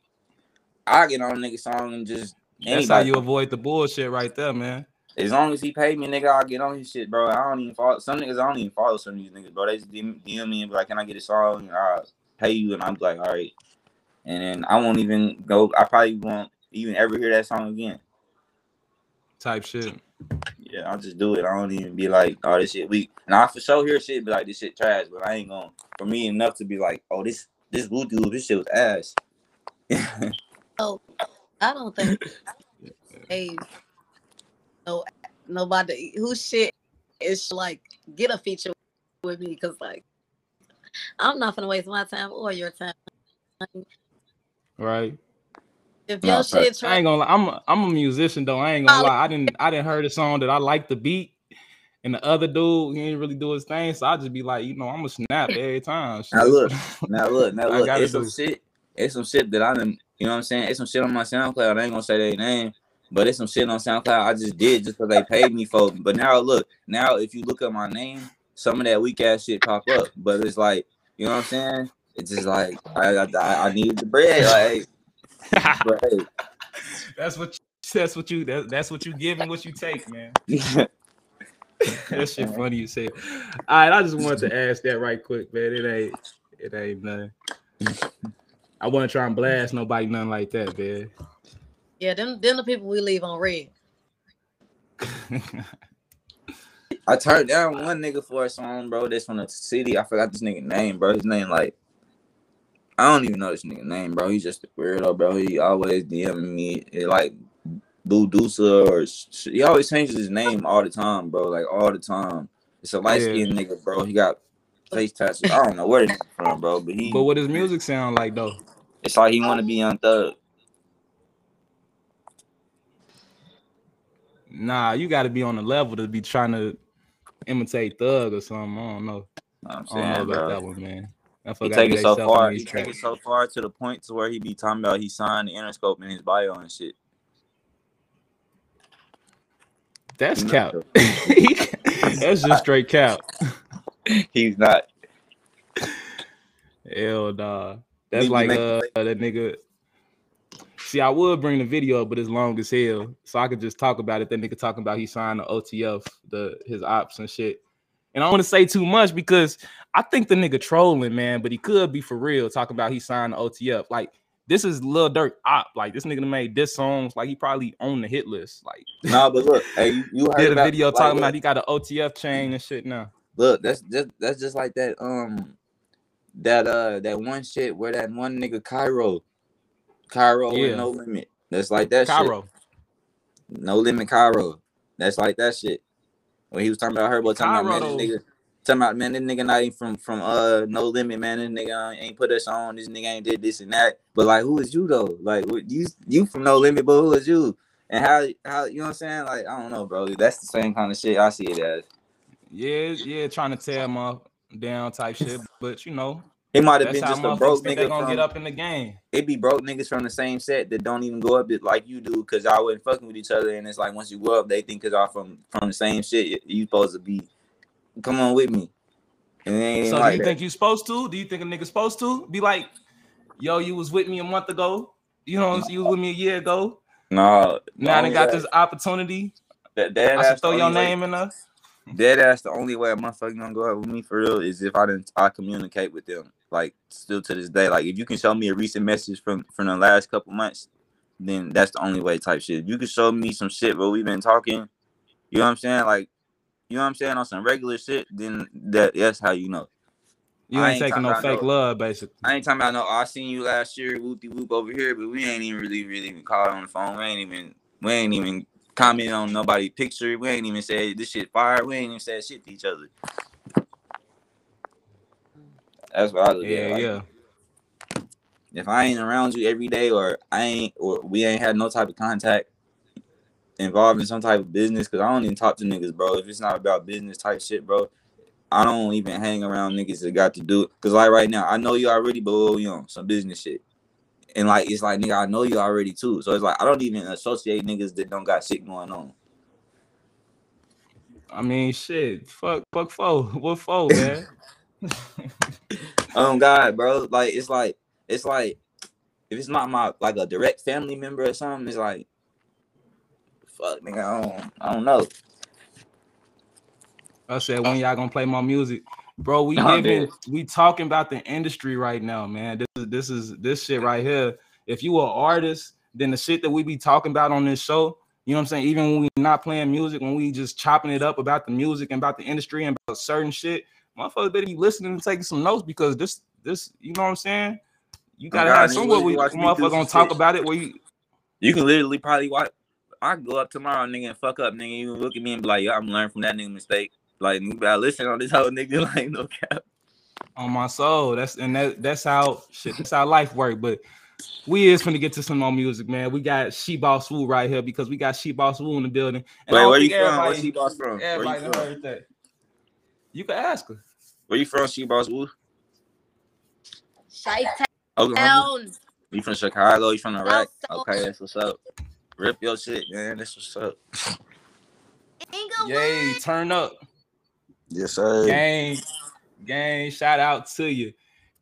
I get on a nigga song and just That's how you avoid the bullshit right there, man. As long as he paid me, nigga, I'll get on his shit, bro. I don't even follow some niggas. I don't even follow some of these niggas, bro. They just DM, DM me and be like, "Can I get a song?" And I'll pay you, and I'm like, "All right." And then I won't even go. I probably won't even ever hear that song again. Type shit. Yeah, I'll just do it. I don't even be like, oh, this shit weak. And I for sure hear shit be like, this shit trash, but I ain't gonna for me enough to be like, oh, this this voodoo, this shit was ass. So I don't think hey no nobody who shit is like get a feature with me because like I'm not gonna waste my time or your time. Right. If your fact. shit I ain't gonna lie. I'm a, I'm a musician though. I ain't gonna oh, lie. I didn't I didn't heard a song that I like the beat, and the other dude he didn't really do his thing. So I just be like, you know, I'm gonna snap every time. Now look, now look, now I look. gotta It's some shit. It's some shit that I done. You know what I'm saying? It's some shit on my SoundCloud. I ain't gonna say their name, but it's some shit on SoundCloud I just did just because they paid me for. it. But now look, now if you look at my name, some of that weak ass shit pop up. But it's like, you know what I'm saying? It's just like I I, I- I need the bread. Like, but hey, That's what that's what you that, that's what you give and what you take, man. that shit funny you say. All right, I just wanted to ask that right quick, man. It ain't it ain't nothing. I want to try and blast nobody, nothing like that, man. Yeah, them them the people we leave on red. I turned down one nigga for a song, bro. That's from the city. I forgot this nigga name, bro. His name like I don't even know this nigga name, bro. He's just a weirdo, bro. He always DMing me eh, like Budusa or sh- he always changes his name all the time, bro. Like all the time. It's a light skinned nigga, bro. He got face tattoos. I don't know where he's from, bro, but he But what his music sound like though? it's like he want to be on thug. Nah, you got to be on the level to be trying to imitate Thug or something. I don't know. I'm I don't know saying, about bro. that one, man. He take it so far. He take it so far to the point to where he be talking about he signed the Interscope in his bio and shit. That's cap. That's just straight cap. He's not. Hell nah. That's Nigga like uh that nigga. See, I would bring the video up, but it's long as hell, so I could just talk about it. That nigga talking about he signed the OTF, the his ops and shit. And I don't want to say too much because I think the nigga trolling, man, but he could be for real talking about he signed the OTF. Like this is Lil Durk op. Like this nigga made diss songs. Like he probably on the hit list. Like Nah, but look, hey, you, you heard did a about, video like, talking look, about he got an OTF chain and shit now. Look, that's just that's just like that um that uh that one shit where that one nigga Cairo, Cairo Yeah. with no limit. That's like that Cairo. shit. No limit Cairo. That's like that shit. When he was talking about her, but talking about man, Cairo, this nigga, talking about man, this nigga not even from from uh no limit, man. This nigga ain't put us on. This nigga ain't did this and that. But like, who is you though? Like, what- you you from no limit, but who is you? And how how you know what I'm saying? Like, I don't know, bro. That's the same kind of shit I see it as. Yeah, yeah, trying to tear him up down type shit. But you know, it might have been just a broke nigga they gonna from, get up in the game. it be broke niggas from the same set that don't even go up it like you do because y'all wasn't fucking with each other. And it's like once you go up, they think because y'all from from the same shit, you supposed to be. Come on with me. So like do you that. think you supposed to? Do you think a nigga supposed to be like, yo, you was with me a month ago? You know, you was with me a year ago. No, Now I got way- this opportunity. That, that I should throw your name in there. Dead ass the only way a motherfucker gonna go out with me for real is if I didn't I communicate with them. Like still to this day. Like if you can show me a recent message from from the last couple months, then that's the only way type shit. If you can show me some shit where we've been talking, you know what I'm saying? Like, you know what I'm saying, on some regular shit, then that that's how you know. You I ain't taking no fake love, basically. I ain't talking about no. Oh, I seen you last year, whoopty whoop over here, but we ain't even really, really even called on the phone. We ain't even, we ain't even commented on nobody's picture. We ain't even said this shit fire. We ain't even said shit to each other. That's what I look Yeah, at. Like, yeah. If I ain't around you every day, or I ain't, or we ain't had no type of contact involved in some type of business, because I don't even talk to niggas, bro. If it's not about business type shit, bro, I don't even hang around niggas that got to do it. Cause like right now, I know you already, but you know, some business shit. And like it's like nigga, I know you already too. So it's like I don't even associate niggas that don't got shit going on. I mean, shit. Fuck, fuck, foe. What foe, man? Um God, bro. Like it's like it's like if it's not my like a direct family member or something, it's like fuck nigga, I don't I don't know. I said, when y'all gonna play my music, bro? We Nah, giving, we talking about the industry right now, man. This is this is this shit right here. If you are artist, then the shit that we be talking about on this show, You know what I'm saying? Even when we not playing music, when we just chopping it up about the music and about the industry and about certain shit, motherfuckers better be listening and taking some notes because this, this, you know what I'm saying? You oh, gotta God, have somewhere we watch me do motherfuckers gonna talk about it where you You can literally probably watch. I go up tomorrow, nigga, and fuck up, nigga. You look at me and be like, "Yo, I'm learning from that nigga mistake." Like, you better listen on this whole nigga. Like, no cap. on my soul. That's and that that's how shit. That's how life work. But we is finna get to some more music, man. We got She Boss Woo right here because we got She Boss Woo in the building. And I Wait, where you think from? Where everybody- she boss from? Where you from? heard that. You can ask her. Where you from? She boss woo. Chi-town. Oklahoma. You from Chicago? You from the Iraq? Okay, that's what's up. Rip your shit, man. That's what's up. Yay, turn up. Yes, sir. Gang, gang, shout out to you.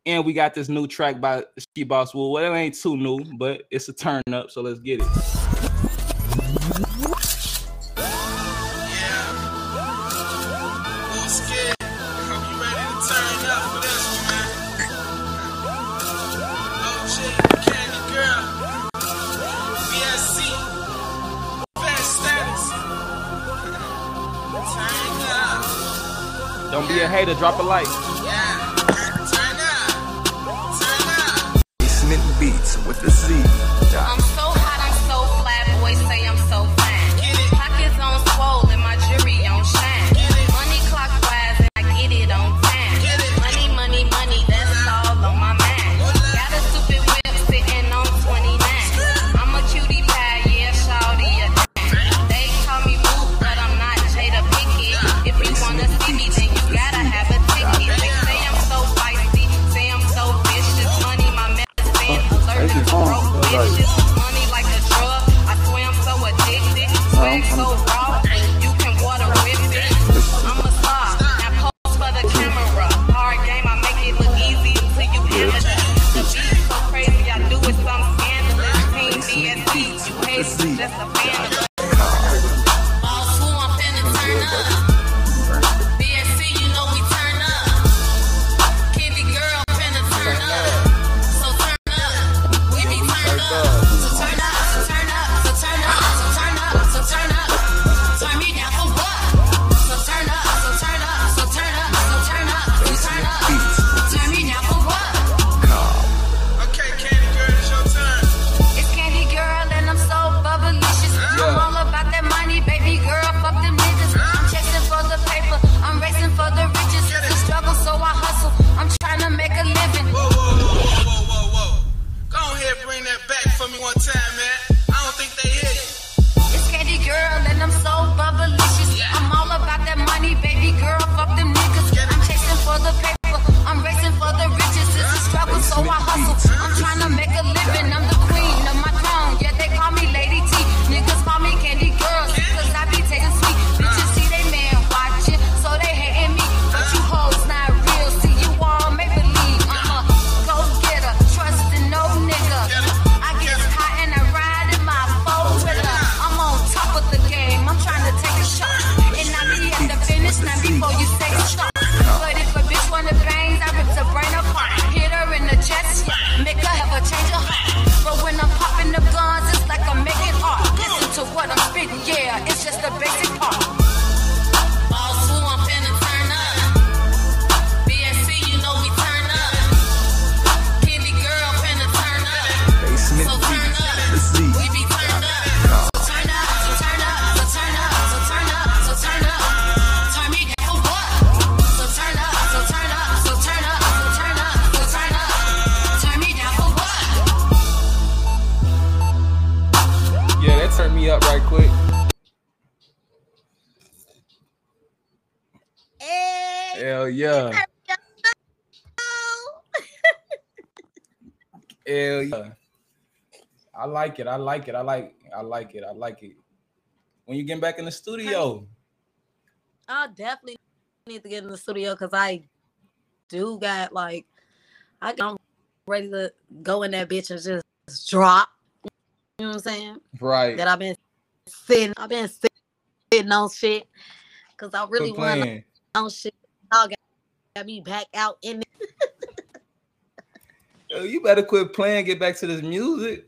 And we got this new track by She Boss Woo. Well, it ain't too new, but it's a turn up, so let's get it. Hater, drop a like. I like it. I like it. I like I like it. I like it. When you get back in the studio. I definitely need to get in the studio because I do got like I I'm ready to go in that bitch and just drop. You know what I'm saying? Right. That I've been sitting, I've been sitting on shit because I really want on shit. Y'all got, got me back out in it. Yo, you better quit playing, get back to this music.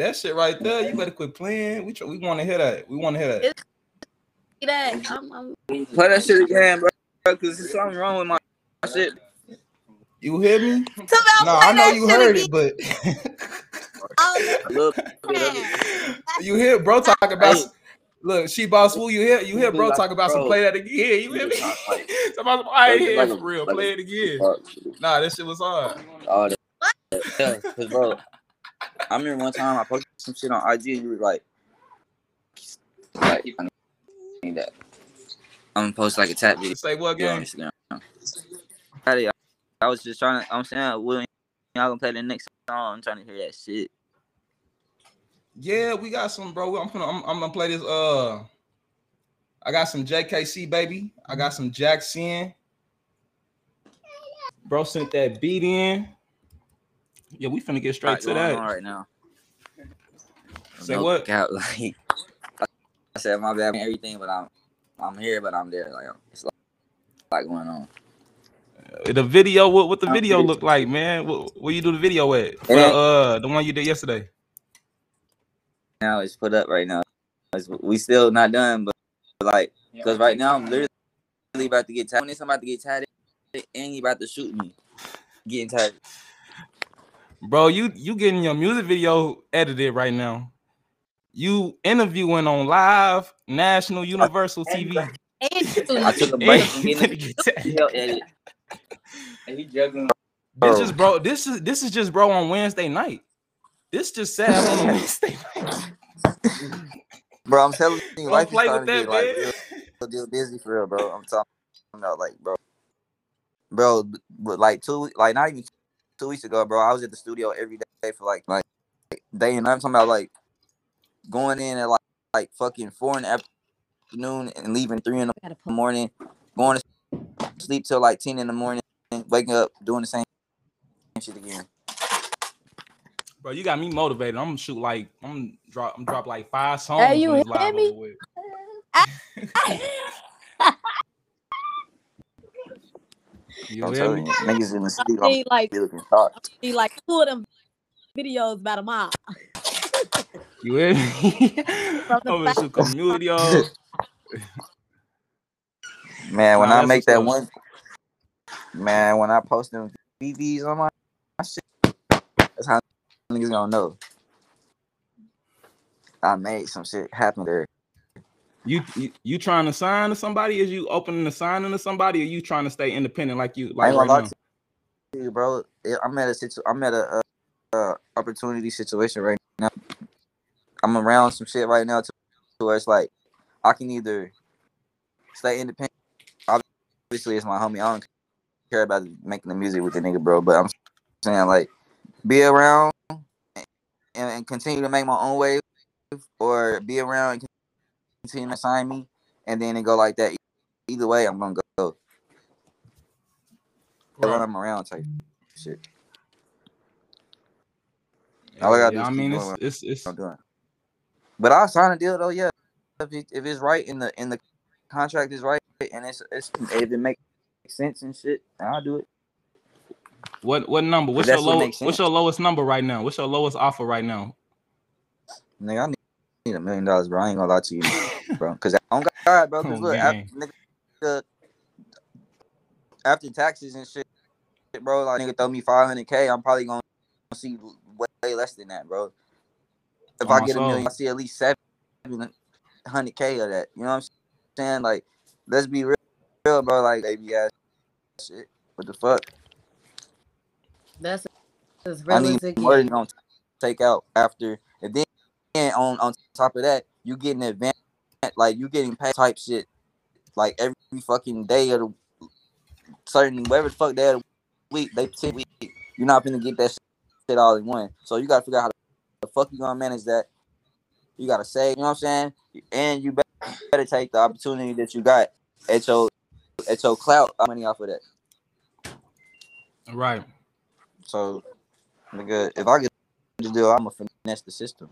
That shit right there. You better quit playing. We tr- we want to hear that. We want to hear that. That? I'm, I'm, Play that shit again, bro. Cause there's something wrong with my, my shit. You hear me? Somebody No, play I know you heard again. it, but Oh, Look, you hear bro talk about. Look, she boss who you hear you hear bro talk about some play that again. You hear me? Somebody, I ain't hear it for real. Play it again. Nah, this shit was hard. all that. Yeah, cause bro, I remember one time I posted some shit on IG and you were like, like I need that. I'm gonna post like a tap video. Say what on game? Instagram. I, was just trying to. I'm saying, Will, y'all gonna play the next song? I'm trying to hear that shit. Yeah, we got some, bro. I'm gonna I'm, I'm gonna play this. Uh, I got some JKC baby. I got some Jackson. Bro sent that beat in. Yeah, we finna get straight to that. on right now. Say No what? Cap, like, I said my bad and everything, but I'm I'm here, but I'm there. Like it's like, like going on. The video, what what the I'll video get look like, man? What, where you do the video at? For, Yeah. uh, the one you did yesterday. now it's put up right now. It's- we still not done, but like, because right now I'm literally about to get tired. When I'm about to get tired, and he about to shoot me, getting tired. Bro, you you getting your music video edited right now. You interviewing on live national universal TV. I took a break from Hey, getting the video edit. And he juggling. This is bro. This is this is just bro on Wednesday night. This just sad on Wednesday night. Bro, I'm telling you, Don't life is play starting with to that, get like man. real, real busy for real, bro. I'm talking about like, bro, bro, but like two, like not even two weeks ago, bro. I was at the studio every day for like like day and night. I'm talking about like going in at like like fucking four in the afternoon and leaving three in the morning, going to sleep till like ten in the morning, waking up doing the same shit again. Bro, you got me motivated. I'm gonna shoot like I'm gonna drop I'm drop like five songs. Hey, you when it's hear me? over with. You I'm hear telling me? you, niggas in the city, I need I'm like looking like two of them videos about a mile. You hear me? I'm gonna shoot community. yo. Man, when Nah, I make that up. one, man, when I post them BVs on my, my shit, that's how niggas gonna know. I made some shit happen there. You, you you trying to sign to somebody? Is you opening the signing to somebody? Or you trying to stay independent like you like right now? to you, bro. I'm at a situ- I'm at a, uh uh opportunity situation right now. I'm around some shit right now to, to where it's like I can either stay independent. Obviously, it's my homie. I don't care about making the music with the nigga, bro. But I'm saying like be around and, and continue to make my own way, or be around and continue to sign me, and then it go like that. Either way, I'm gonna go. Run them around type shit. All I gotta Yeah, do is I mean, it's it's it's I'm doing. But I'll sign a deal though, yeah. If, it, if it's right in the in the contract is right and it's it's if it makes sense and shit, I'll do it. what what number? What's your that's what? What's your lowest number right now? What's your lowest offer right now? Nigga, I need, need a million dollars, bro. I ain't gonna lie to you, bro. Cause on God, bro. Cause Oh, look, after, nigga, after taxes and shit, bro, like nigga throw me five hundred k, I'm probably gonna see way, way less than that, bro. If On I my get a million. I see at least seven hundred k of that. You know what I'm saying? Like, let's be real, real bro. Like, baby ass shit. What the fuck? That's as I real need as it more than gonna take out after, and then and on on top of that, you getting advanced, like you getting paid type shit, like every fucking day of the certain whatever the fuck day of the week they ten week. You're not gonna get that shit all in one, so you gotta figure out how the fuck you gonna manage that. You gotta save, you know what I'm saying, and you better, take the opportunity that you got at your at your clout uh, money off of that. Right. So, nigga, if I get the deal, I'm gonna finesse the system.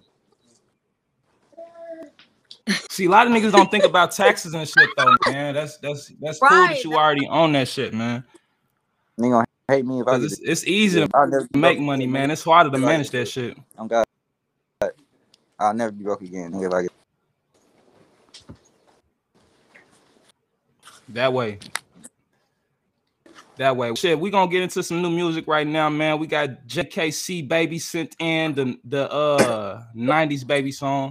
See, a lot of niggas don't think about taxes and shit though, man. That's that's that's cool that you already own that shit, man. They gonna hate me if I 'Cause get it's, it's easy Yeah, to make go- money, man. It's harder to Like, manage that shit. I'm God. I'll never be broke again, nigga. Like That way. That way. Shit, we gonna get into some new music right now, man. We got JKC Baby sent in the the uh 90s baby song.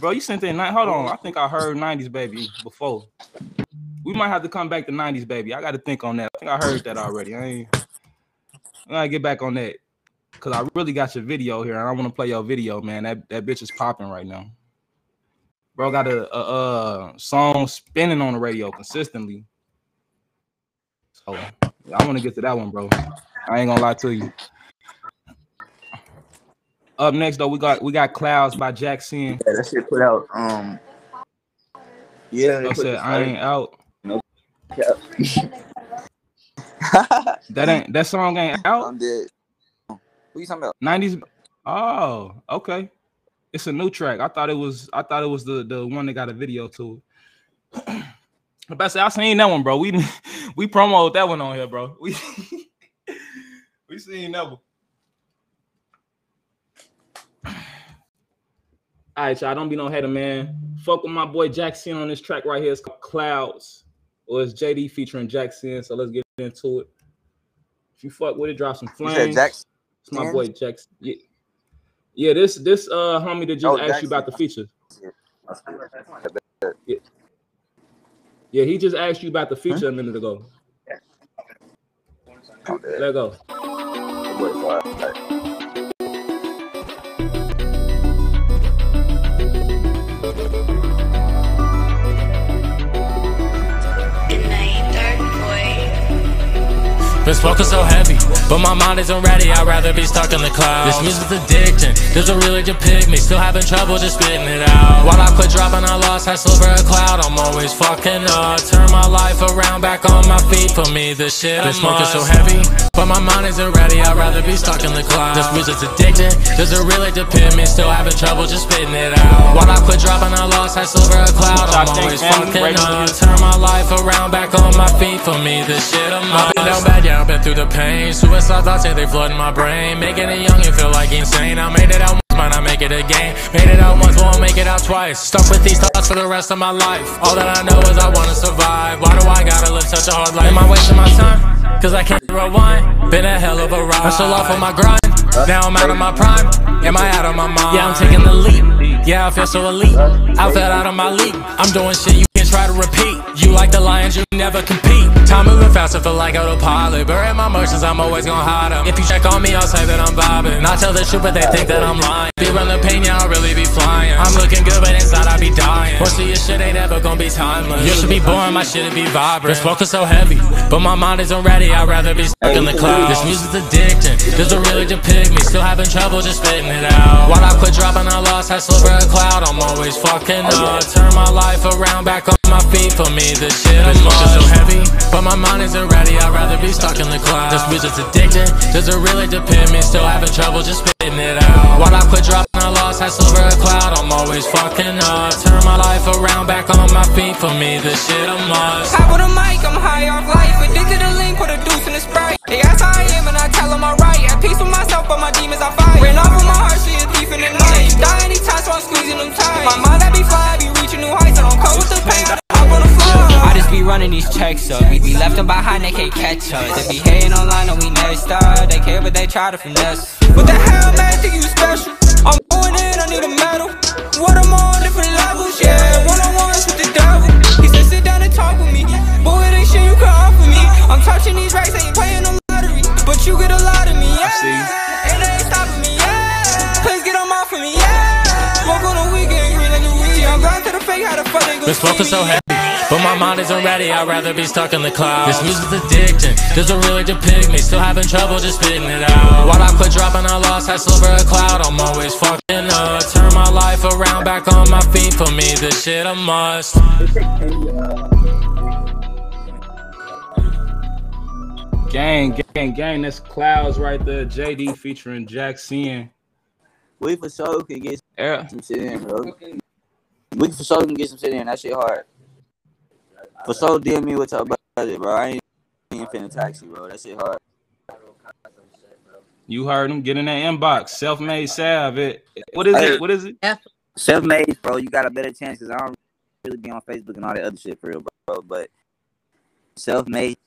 Bro, you sent in hold on. I think I heard 90s baby before. We might have to come back to 90s baby. I gotta think on that. I think I heard that already. I ain't I gotta get back on that. Cause I really got your video here and I want to play your video, man. That that bitch is popping right now. Bro got a, a, uh song spinning on the radio consistently. So I want to get to that one, bro. I ain't gonna lie to you. Up next though, we got we got Clouds by Jackson. Yeah, that shit put out. Um, yeah, they I put said this I ain't out. Nope. That ain't that song ain't out. I'm dead. What you talking about? 90s. Oh, okay. It's a new track. I thought it was I thought it was the the one that got a video to it. I about say I seen that one, bro. We we promoted that one on here, bro. We we seen that one. All right, y'all. Don't be no hater, man. Fuck with my boy Jackson on this track right here. It's called Clouds, or it's JD featuring Jackson. So let's get into it. If you fuck with it, drop some flames. Jackson? It's my boy Jackson. Yeah. yeah, this this uh homie that just Oh, asked you about the feature. Yeah. yeah, he just asked you about the feature a minute ago. Let go. Been smoking so heavy, but my mind isn't ready. I'd rather be stuck in the clouds. This music's addiction, doesn't really depict me. Still having trouble just spitting it out. While I quit dropping, I lost that silver a cloud. I'm always fucking up. Turn my life around, back on my feet. For me, this shit. Been smoking so heavy, but my mind isn't ready. I'd rather be stuck in the clouds. This music's addiction, doesn't really depend me. Still having trouble just spitting it out. While I quit dropping, I lost that silver a cloud. I'm always fucking up. Turn my life around, back on my feet. For me, this shit a must. I've been down bad, yeah, I've been through the pain. Suicide thoughts, yeah, they flooding my brain. Making it young, you feel like insane. I made it out once, might not make it again. Made it out once, won't make it out twice. Stuck with these thoughts for the rest of my life. All that I know is I wanna survive. Why do I gotta live such a hard life? Am I wasting my time? Cause I can't rewind. Been a hell of a ride. I'm still off on my grind. Now I'm out of my prime. Am I out of my mind? Yeah, I'm taking the leap. Yeah, I feel so elite. I fell out of my league. I'm doing shit you can't try to repeat. You like the lions, you never compete. Time moving fast, I feel like autopilot. Bury my emotions, I'm always gonna hide them. If you check on me, I'll say that I'm vibing. I tell the truth, but they think that I'm lying. Be run the pain, yeah, I'll really be flying. I'm looking good, but inside I be dying. Most of your shit ain't ever gonna be timeless. You should be boring, my shit'd be vibrant. This focus so heavy, but my mind isn't ready. I'd rather be stuck in the clouds. This music's addicting, doesn't really depict me. Still having trouble just spitting it out. While I quit dropping, I lost that silver cloud. I'm always fucking up. Turn my life around, back on my feet. For me, this shit is must. so heavy, but my mind isn't ready. I'd rather be stuck in the clouds. This music's addicting, doesn't really depict me. Still having trouble just spitting it out. While I quit dropping, I lost that silver cloud. I'm always fucking up. Turn my life around, back on my feet. For me, this shit a must. Top of the mic, I'm high off life. Addicted to link with a deuce and a sprite. They ask how I am and I tell them I'm right. At peace with myself, but my demons I fight. Ran off of my heart, she a thief in the night. You die anytime, so I'm squeezing them tight. My mind, I be fly, I be reaching new heights. I don't with the pain, I hop on the. I just be running these checks up. We be left them behind, they can't catch us. They be hating online and we never start. They care, but they try to finesse. What the hell, man, think you special? I'm going in, I need a medal. What I'm on, different levels, yeah. One on ones with the devil. He said, sit down and talk with me. Boy, it ain't shit you can offer me. I'm touching these racks, ain't playing no lottery. But you get a lot of me, yeah. And they ain't stopping me, yeah. Please get them off of me, yeah. Smoke on the weekend, green like a. I'm going to the fake, how the fuck they Been smoking so heavy, but my mind isn't ready. I'd rather be stuck in the clouds. This music's addiction, doesn't really depict me. Still having trouble just spitting it out. While I quit dropping, I lost that silver a cloud. I'm always fucking up. Turn my life around, back on my feet. For me, this shit a must. Gang, gang, gang. That's Clouds right there. JD featuring Jack Jackson. We for sure can get Yeah. some shit in, bro. We for sure can get some shit in. That shit hard. For sure, DM me with your budget, bro. I ain't even finna taxi, bro. That shit hard. You heard him. Get in that inbox. Self-made salve. It. What is it? What is it? Self-made, bro. You got a better chance because I don't really be on Facebook and all that other shit for real, bro. But self-made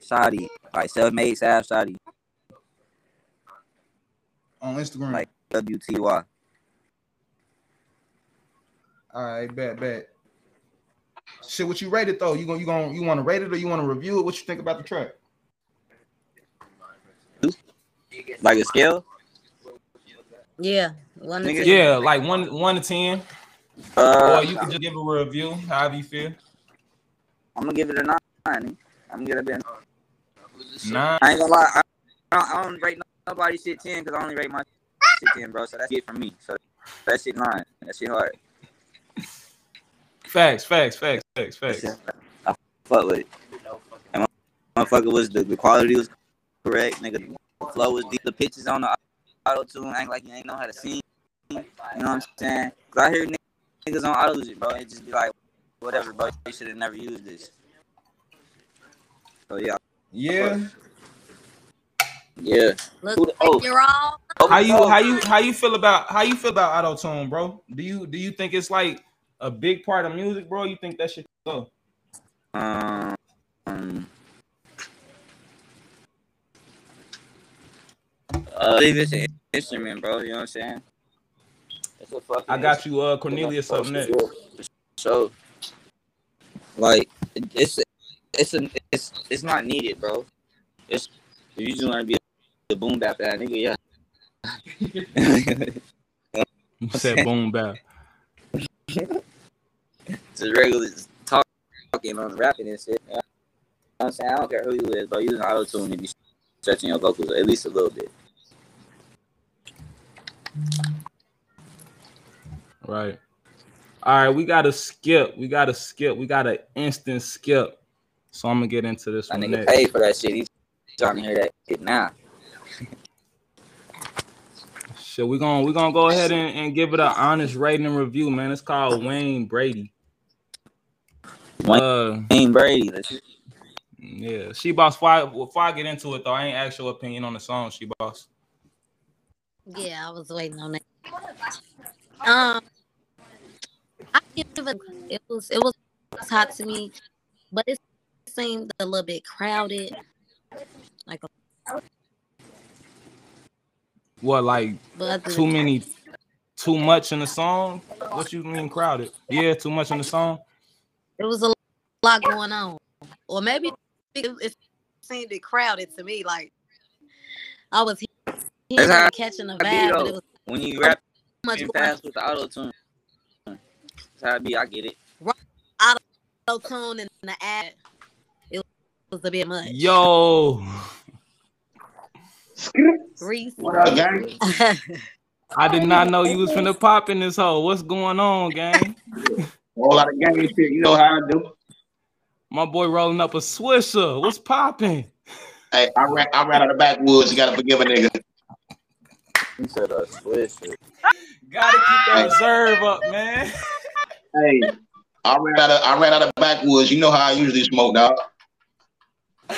shoddy, like self-made salve shoddy, on Instagram. like WTY. All right, bet, bet. Shit, what you rate it though? You gonna you gonna you want to rate it or you want to review it? What you think about the track? Like a scale? Yeah. One to Nigga, ten. Yeah, like one one to ten. Uh, or you can just give a review, however you feel. I'm gonna give it a nine. I'm gonna give it a Nine. I ain't gonna lie. I, don't, I don't rate nobody shit ten because I only rate my shit ten, bro. So that's it from me. So that shit nine. That shit hard. Facts, facts, facts, facts, facts. I fuck with it. And my motherfucker was the, the quality was correct, nigga. The flow was deep. The pitches on the auto tune ain't like you ain't know how to sing. You know what I'm saying? Cause I hear niggas on auto shit, bro. It just be like, whatever, bro. You should have never used this. So yeah. Yeah. Yeah. Look, Who oh. you're all. How you how you how you feel about how you feel about auto tune, bro? Do you do you think it's like a big part of music, bro? You think that should go? Um, um, uh, leave it's an instrument, bro. You know what I'm saying? It's a fucking I got you, uh, Cornelius up next. So, like, it's it's a it's it's not needed, bro. It's if you just want to be a boom bap that nigga, yeah. You said boom bap. It's a regular talk, talking on rapping and shit. I'm saying? I don't care who you is, but using auto tune and be stretching your vocals at least a little bit. Right. All right, we gotta skip. We gotta skip. We got to instant skip. So I'm gonna get into this That one nigga next. paid for that shit. He's trying to hear that shit now. Shit, we're gonna we're gonna go ahead and, and give it an honest rating and review, man. It's called Wayne Brady. Wayne, Uh, Wayne Brady. Yeah, she boss. Before I, before I get into it though, I ain't actual opinion on the song. She boss. Yeah, I was waiting on that. Um, I give it. It was it was hot to me, but it seemed a little bit crowded. Like a, What like too many, too much in the song? What you mean crowded? Yeah, too much in the song. it was a lot going on, or maybe it, it seemed it crowded to me. Like I was That's hearing how catching the vibe, but it was when you rap much and going fast with the auto tune. That's how I be. I get it. auto tune and the ad. It was a bit much. Yo, Reese. What up, gang? I did not know you was finna pop in this hole. What's going on, gang? Whole lot of gang shit. You know how I do. My boy rolling up a Swisher. What's popping? Hey, I ran, I ran out of backwoods. You gotta forgive a nigga. You said a switch. Gotta keep that reserve up, man. Hey, I ran out of I ran out of backwoods. You know how I usually smoke, dog.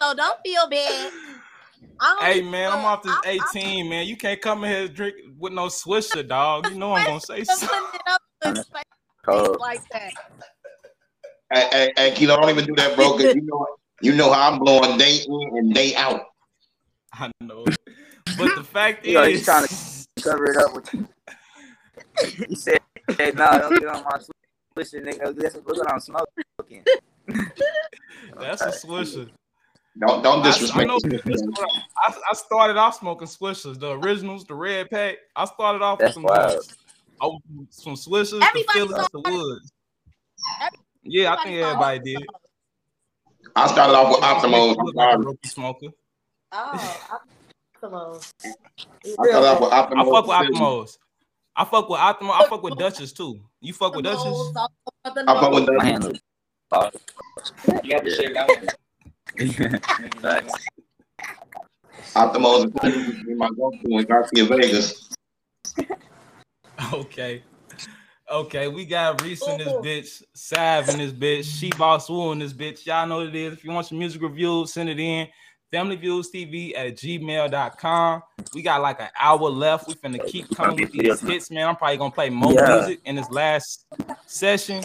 So don't feel bad. Hey man, I'm off this 18, man. You can't come in here drink with no Swisher, dog. You know I'm gonna say something. it up in space Cold. like that. Hey, hey, hey, Kilo, don't even do that, bro. Cause you know you know how I'm blowing day in and day out. I know. But the fact You know, he's trying to cover it up with you. He said, hey, nah, don't get on my switch, nigga. That's look what I'm smoking. that's a Swisher. Don't don't I, I disrespect. know. I, I started off smoking Swishers, the originals, the red pack. I started off That's uh, with some wild. joints. I was Swishers to Everybody Phillies to Woods. Yeah, I think everybody did. I started off with Optimos. Look like a rookie smoker. Oh, come on. I started off with I fuck with Optimos. I fuck with Optimo. I fuck with Duchess too. You fuck with Duchess? I fuck with My the hand was You got the shit Optimos is my go-to in Garcia Vegas. Okay. Okay, we got Reese in this bitch, Sab in this bitch, She Boss Woo in this bitch. Y'all know what it is. If you want some music reviews, send it in. FamilyViewsTV at gmail.com. We got like an hour left. We finna keep coming with these hits, man. I'm probably gonna play more Yeah. music in this last session.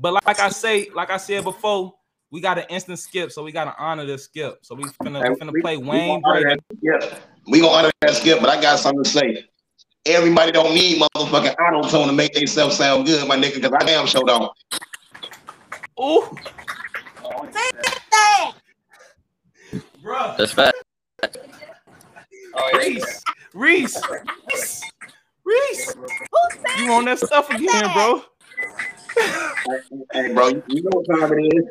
But like I say, like I said before, we got an instant skip, so we gotta honor this skip. So we finna, we finna play Wayne Brady. that skip. We gonna honor that skip, but I got something to say. Everybody don't need motherfucking auto tune to make themselves sound good, my nigga. Because I damn sure don't. Ooh. That's fact. Reese, Reese, Reese, Reese. You on that stuff again, bro? Hey, bro, you you know what time it is.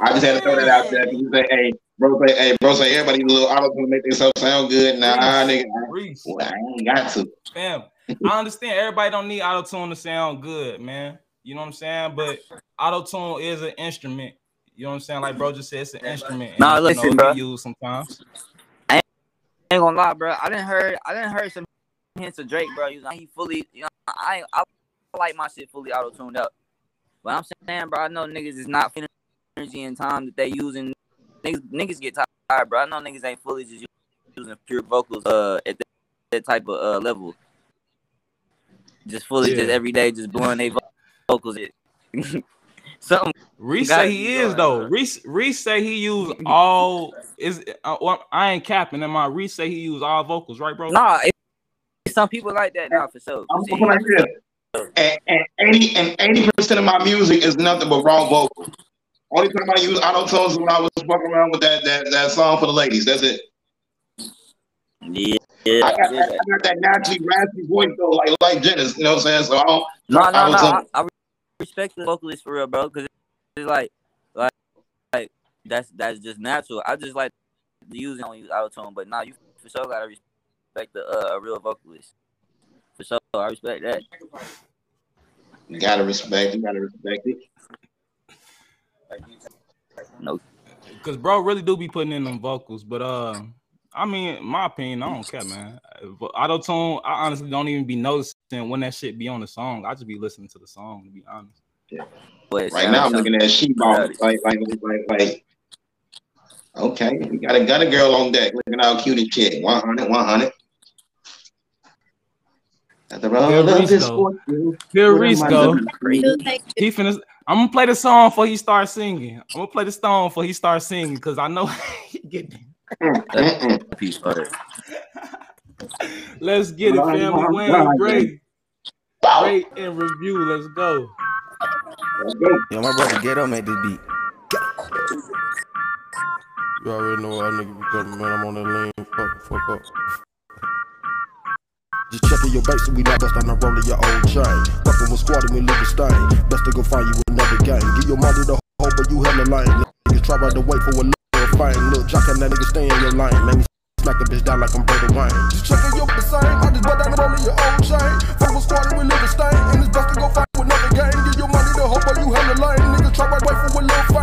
I just had to throw that out there. 'cause You say, hey, bro, say, hey, bro, say everybody need a little auto tune to make themselves sound good. Nah, nigga, I, Reese. well, I ain't got to. Fam, I understand everybody don't need auto tune to sound good, man. You know what I'm saying? But auto tune is an instrument. You know what I'm saying? Like bro just said, it's an instrument. and, Nah, you know, listen, it bro. be used sometimes. ain't gonna lie, bro. I didn't heard I didn't heard some hints of Drake, bro. You know, he fully, you know, I I like my shit fully auto tuned up. But I'm saying, bro, I know niggas is not energy and time that they using. Niggas, niggas get tired, bro. I know niggas ain't fully just using pure vocals uh at that, that type of uh level. Just fully, just every day, just blowing they vo- vocals. It something. Reese say he is though. Reese Reese say he used all is uh, well, I ain't capping in my Reese say he used all vocals, right, bro? Nah, it, some people like that now for sure. I'm talking like this. And, and 80 and 80 percent of my music is nothing but wrong vocals. Only time I use auto tunes is when I was fucking around with that, that that song for the ladies. That's it. Yeah, I got, that, I got that naturally raspy voice though, like like Jennings. You know what I'm saying? So I don't. No, no, no. auto-tune. I, I respect the vocalist for real, bro. Because it's like, like, like that's that's just natural. I just like using on use auto tune, but now you for sure gotta respect the uh, a real vocalist. For sure, I respect that. You gotta respect. You gotta respect it. No, Cause bro really do be putting in them vocals, but uh, I mean, my opinion, I don't care, man. Auto tune, I honestly don't even be noticing when that shit be on the song. I just be listening to the song to be honest. But Right now I'm looking at she boss like like like like. Okay, we got a got a girl on deck looking out cute and shit. 100, 100. At the Here roll of Reese fortune, Here what Reese am I go. looking for? He finna. I'm gonna play the song before he starts singing. I'm gonna play the song before he starts singing because I know he get. Peace, brother. Let's get it, family. Wayne Brady. Rate and review. Let's go. Yo, my brother Ghetto made this beat. You already know how nigga be coming, man. I'm on that lane. Fuck, fuck up. Just checking your base so we not bust on the roll of your old chain. Fucking with squad and we leave a stain. Best to go find you another game. Give your money the hoe, but you hella lame. Niggas try right to wait for a little fine. Little jock and that nigga stay in your lane. Make me smack a bitch down like I'm Brady Wayne. Just checking your the same. I just bust down the roll of your old chain. Fuck with squad and we leave a stain. And it's best to go find you another game. Give your money the hoe, but you hella lame. Niggas try right to wait for a little fine.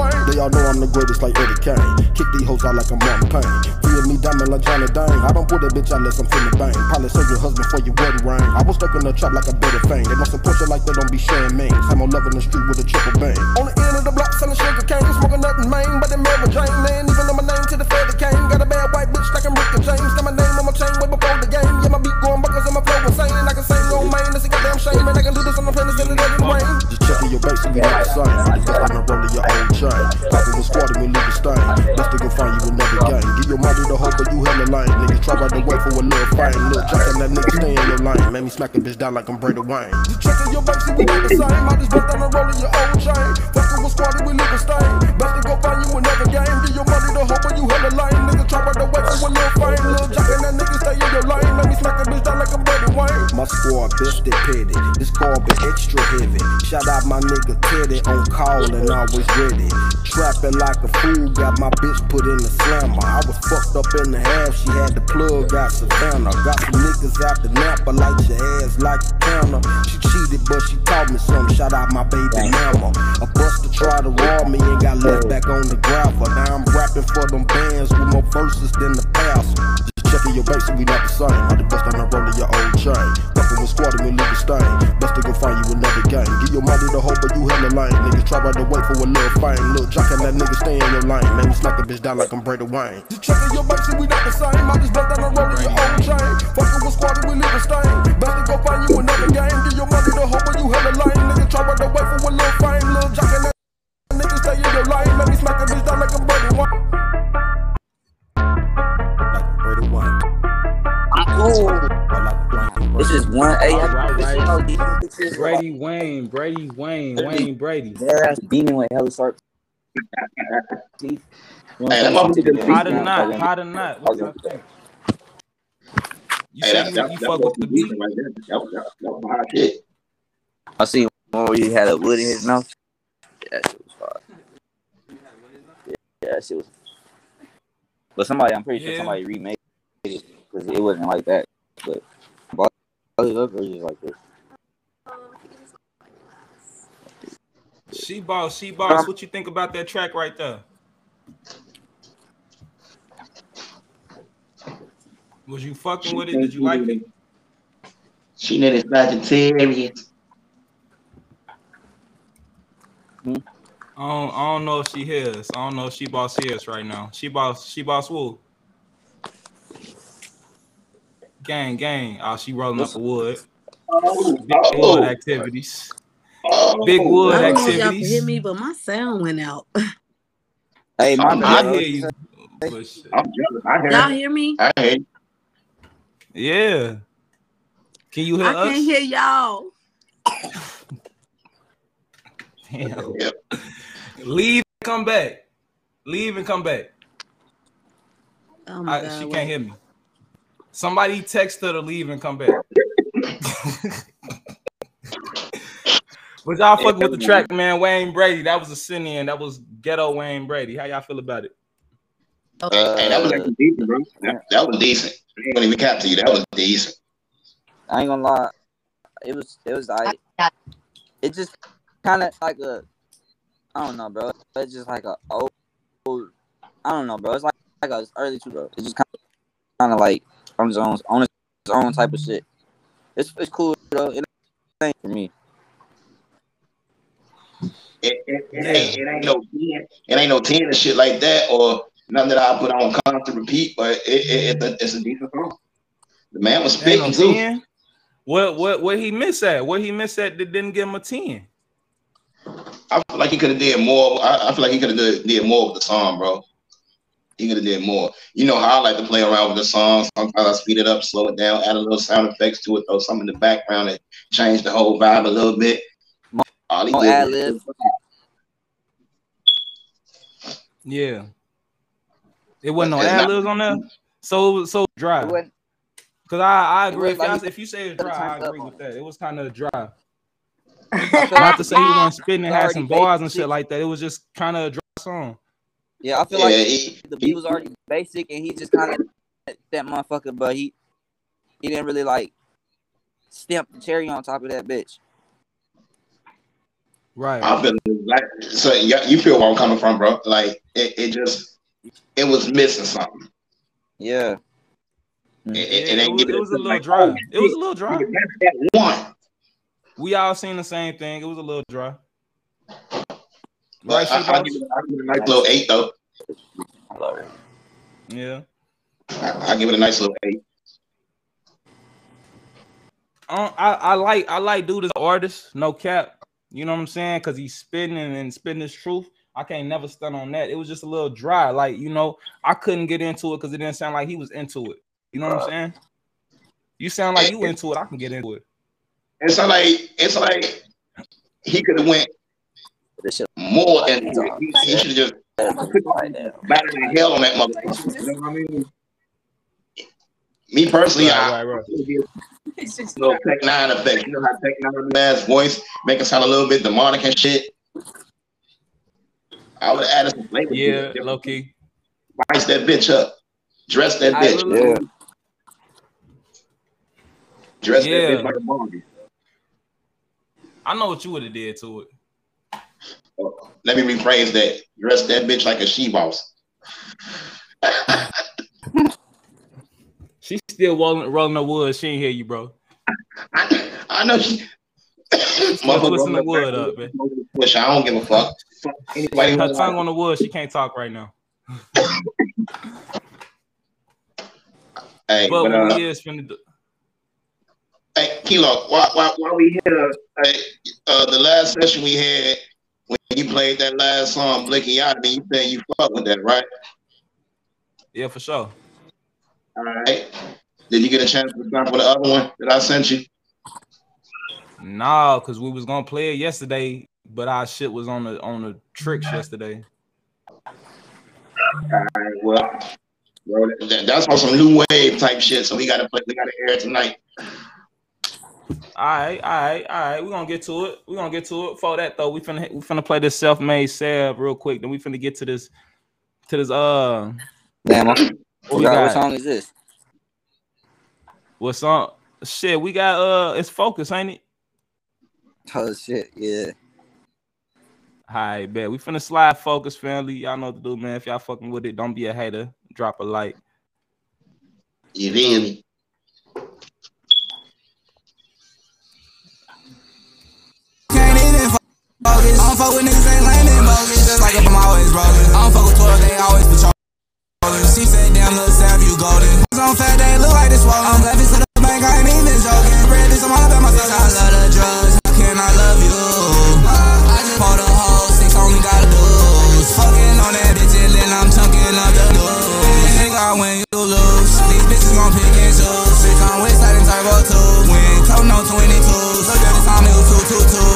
Wayne. They all know I'm the greatest like Eddie Kane. Kick these hoes out like I'm Martin Payne. Free me diamond like Johnny Dang. I don't put a bitch out unless I'm finna bang. Probably serve your husband for your wedding ring. I was stuck in the trap like a better fame. They don't support you like they don't be sharing mains. I'm on love in the street with a triple bang. On the end of the block selling sugar cane. Smoking nothing main, but they Mary Jane. They ain't even know my name to the that came. Got a bad white bitch like I'm Rick and James. Got my name on my chain way before the game. Yeah, my beat going buckles and my flow insane. I can sing no oh, main. It's a goddamn shame. And I can do this on the planet instead of letting rain. Base and we just bust on the roll of your old chain. Popping with squad and we leave a stain. Best to go find you another game. Give your money the hoe, but you hella lame. Niggas try right to wait for a little fine. Little jock and that nigga stay in your lane. Make me smack a bitch down like I'm Brady Wayne. Just checking your base and we the same. I just bust down the roll of your old chain. With squad and we leave a stain. Best to go find you another game. Give your money the hoe, but you hella lame. Niggas try right to wait for a little fine. Little jock and that nigga stay in your lane. Make me smack a bitch down like I'm Brady Wayne. My squad best they petty. This car been extra heavy. Shout out my nigga Teddy on call and always ready. Trapping like a fool, got my bitch put in the slammer. I was fucked up in the half, she had the plug out Savannah. Got some niggas out the Napa, light your ass like a counter. She cheated, but she taught me something. Shout out my baby mama. A buster tried to rob me and got left back on the gravel. Now I'm rapping for them bands with more verses than the past. Just checking your base and we not the same. I the best on the roll of your old chain. Fucking with squad and we leave a stain. Best to go find you another game. Give your money the hoe, but you hella lame. Niggas try right to wait for a little fame. Little jock and that nigga stay in your lane. Man, we smack a bitch down like I'm Brady Wayne. Just checking your base and we not the same. I just bust on the roll of your old chain. Fucking with squad and we leave a stain. Best to go find you another game. Give your money the hoe, but you hella lame. Niggas try right to wait for a little fame. Little jock and that nigga stay in your lane. Man, we smack a bitch down like I'm Brady Wayne. Brady Wayne. This is one A. All right, right. This is Brady Wayne, Brady Wayne, Wayne Brady. Their ass beaming with hella sharp teeth. You know Hey, that what I'm motherfucker saying? did Hot or not? Hot or not? What you think? You Hey, that, that, you that fuck with the beat? decent right there. That was, that, that was hot shit. I seen one where he had a wood in his mouth. Yeah, that shit was fire. Yeah, that shit was. But somebody, I'm pretty sure somebody remade it because it wasn't like that. But bought it up or just like this. She boss, she boss. What you think about that track right there? Was you fucking with it? Did you like it? She need a Sagittarius. I don't, I don't know if she hears. I don't know if she boss hears right now. She boss, she boss Woo. Gang, gang. Oh, she rolling up the wood. Big oh. wood activities. Oh. Big wood I don't know if y'all can activities. hear me, but my sound went out. Hey, my I'm- bad. I hear you. But shit. I'm jealous. I hear Y'all you. hear me? I hear you. Yeah. Can you hear us? I us? can't hear y'all. Damn. Leave and come back. Leave and come back. Oh my I- god. she wait. can't hear me. Somebody text her to leave and come back. but y'all fucking with the track, man. Wayne Brady. That was a sin in. That was ghetto Wayne Brady. How y'all feel about it? Hey, hey, that was actually decent, bro. That, that was decent. I ain't gonna even cap to you. That was decent. I ain't gonna lie. It was it was like it just kind of like a I don't know, bro. It's just like a old, old I don't know, bro. It's like like a early two, bro. It's just kind of kind of like on his own on his own type of shit. It's it's cool though. It ain't for me. It, it, it, ain't, it ain't no 10. It ain't no 10 and shit like that or nothing that I put on constant repeat, but it, it, it's, a, it's a decent song. The man was Ain't no spitting too. 10? What what what he miss at? What he miss at that didn't give him a 10? I feel like he could have did more. I, I feel like he could have did, did more with the song, bro. He could have did more. You know how I like to play around with the song. Sometimes I speed it up, slow it down, add a little sound effects to it, throw something in the background that change the whole vibe a little bit. All he did was- Yeah. It wasn't no It's ad libs on there. So so dry. Cause I, I agree. If, like y'all- if you say it's dry, I agree with that. It was kind of dry. Not to say he wasn't spitting and it's had some bars and shit like that. It was just kind of a dry song. Yeah, I feel Yeah, like he- the beat was already basic, and he just kind of that motherfucker, but he he didn't really like stamp the cherry on top of that bitch. Right. I feel like so. You, you feel where I'm coming from, bro? Like it, it just it was missing something. Yeah. Mm-hmm. It, it, it it was, give it was a little like, dry. It was a little dry. nigga, that's that one. We all seen the same thing. It was a little dry. But Right, I, she I give it, I give it a nice little eight though. Love it. Yeah. I, I give it a nice little eight. I, I I like I like dude as an artist, no cap. You know what I'm saying? Cause he's spinning and, spinning spitting his truth. I can't never stun on that. It was just a little dry. Like, you know, I couldn't get into it because it didn't sound like he was into it. You know what I'm saying? You sound like you into it. I can get into it. It's like it's like he could have went more and he, he should have just battered the hell on that motherfucker. You know what I mean? Me personally, I, right, little Tech N9ne effect. You know how Tech N9ne man's voice make it sound a little bit demonic and shit. I would have added some flavor. to Yeah, it. low key. Spice that bitch up. Dress that I bitch. really- Dress Yeah. that bitch like a Barbie. I know what you would have did to it. Let me rephrase that. Dress that bitch like a she boss. She's still rolling, rolling the wood. She ain't hear you, bro. I know she. Twisting the wood up, man. Push. I don't give a fuck. Fuck Anybody Her tongue on the wood. She can't talk right now. Hey, But but, uh, we is finna do. Hey, Kilo, while, while, while we here, hey, uh, the last session we had, when you played that last song, Blicky Yacht, you said you fuck with that, right? Yeah, for sure. All right. Did you get a chance to sample the other one that I sent you? Nah, cause we was gonna play it yesterday, but our shit was on the on the tricks yesterday. All right, well, bro, that, that's on some new wave type shit, so we gotta play, we gotta air it tonight. All right, all right, all right. We're gonna get to it. We're gonna get to it. For that though, we finna we finna play this self-made Sab real quick. Then we finna get to this to this uh Damn, I what we what song is this? What song? Shit, we got uh it's focus, ain't it? Oh shit, yeah. All right, bet. We finna slide focus, family. Y'all know what to do, man. If y'all fucking with it, don't be a hater. Drop a like. You feel me? Fuck with niggas ain't and bogus. Just like if I'm always rolling. I don't fuck with 12, they always patrolling. She said, damn, little Sab, you golden. I'm fat, they look like this swollen. I'm laughing to the bank, I ain't even joking. Bread this, I'm all about myself. I love the drugs. How can I love you? I just pulled a hoe, six only got deuce. Fucking on that bitch and then I'm chunking up the deuce. Nigga, when you lose, these bitches gon' pick and choose. Bitch, I'm with and turbo too. When told no 22s. Look at this time, it was 222.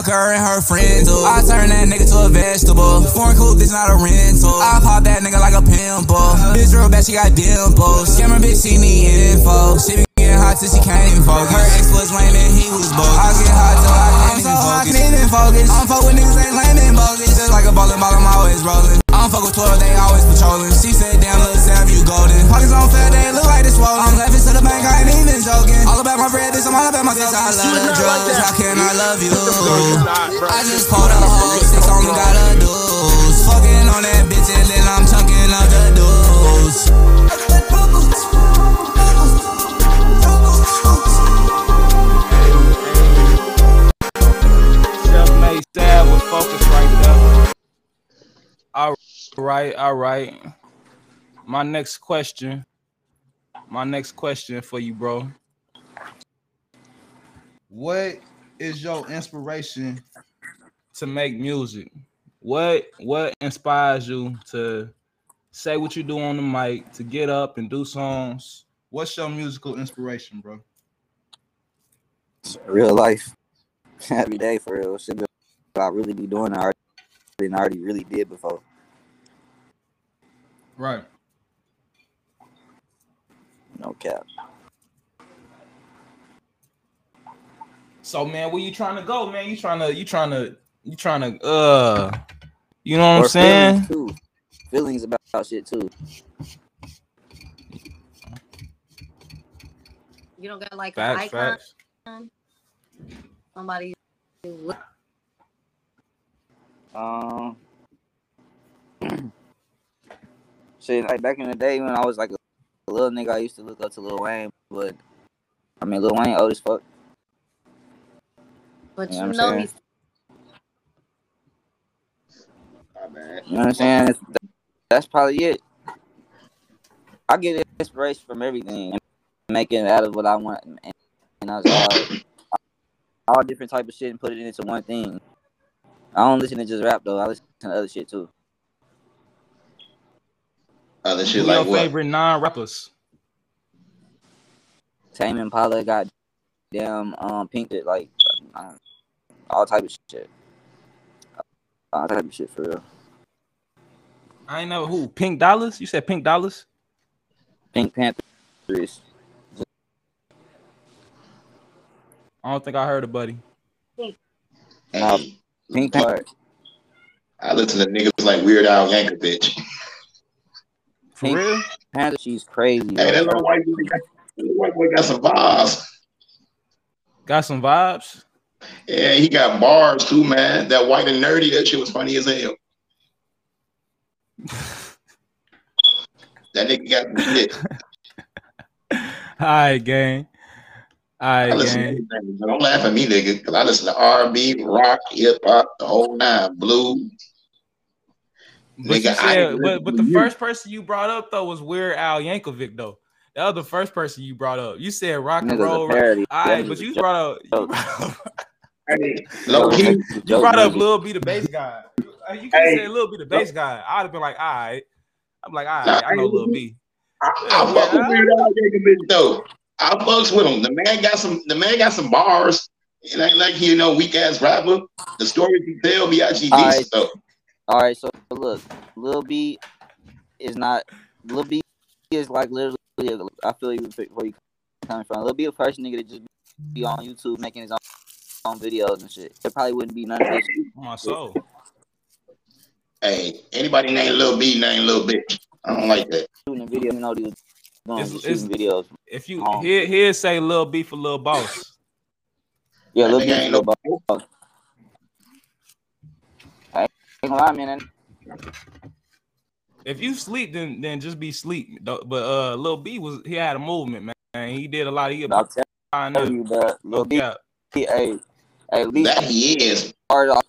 Fuck her and her friends. too. I turn that nigga to a vegetable. Foreign cool, bitch, not a rental. I pop that nigga like a pimple. Bitch, real bad, she got dimples. Scammer bitch, she need info. She be getting hot till she can't even focus. Her ex was lame and he was bogus. I get hot till I can't even focus. I can't even focus. I don't fuck with niggas ain't lame and bogus. Just like a ballin' ball, I'm always rolling. I don't fuck with 12, they always patrolling. She said, damn, little Sam, you golden. Pockets on fat, they look like this swollen. I'm laughing to the bank, I ain't even joking. All about my bread, this I'm all about myself. I love drugs, how can I love you? I just pulled a hoe, six only got a deuce. Fucking on that bitch and then I'm chunking up the deuce. Self-made Sab with focus right there. All right, all right. My next question. My next question for you, bro. What is your inspiration to make music? What what inspires you to say what you do on the mic, to get up and do songs? What's your musical inspiration, bro? Real life. Every day for real. Shit I really be doing I already, I already really did before. Right. No cap. So man, where you trying to go, man? You trying to you trying to you trying to uh you know what I'm saying? Feelings too. Feelings about, about shit too. You don't got like Facts, an icon. facts. Somebody. you Um, shit, like back in the day when I was like a little nigga, I used to look up to Lil Wayne, but I mean Lil Wayne old as fuck. But You you know what I'm know saying? he's You know what I'm saying? That's, that's probably it. I get inspiration from everything and make it out of what I want, and, and that's all, all different type of shit and put it into one thing. I don't listen to just rap though. I listen to other shit too. Other shit Who like your what? favorite non-rappers? Tame Impala got damn um pinked it like uh, all type of shit. All type of shit for real. I ain't know who. Pink Dollars? You said Pink Dollars? Pink Panthers. I don't think I heard it, buddy. Nah, Pink Panther. I listen to the niggas like Weird Al Yankovic. For real? Panther, she's crazy. Hey, that little white boy got, little white boy got some vibes. Got some vibes. Yeah, he got bars too, man. That white and nerdy, that shit was funny as hell. That nigga got some shit. All right, gang. All I listen to gang. everything. but Don't laugh at me, nigga, because I listen to R&B, rock, hip hop, the whole nine, blues. But, you Nigga, said, ain't but but the you. first person you brought up though was Weird Al Yankovic though. That was the first person you brought up. You said rock and roll. Right? parody. All That but you brought up you brought up, Low key. you brought up Lil B the Based God. You could Hey. say Lil B the Based God. I'd have been like, all right. I'm like, all Nah, I know Lil B. I, Yeah, I fuck with Weird Weird Al Yankovic though. I fucks with him. The man got some. The man got some bars. It ain't like he you know weak ass rapper. The stories he tell be actually All decent right. though. All right, so look, Lil B is not Lil B is like literally. I feel you where you coming from. Lil B a person nigga that just be on YouTube making his own, own videos and shit. There probably wouldn't be none of this. My soul. Hey, anybody named Lil B named Lil Bitch. I don't like that. Shooting a video, you know, he was doing It's- it's- shooting videos. If you Um, here here say Lil B for Lil Boss. Yeah, Lil B. ain't Lil no- Boss. I ain't gonna lie, man. If you sleep, then then just be sleep. But uh, Lil B was he had a movement, man. He did a lot. He I'll tell you, but Lil B, Yeah. he, hey, hey, at least That he is. part of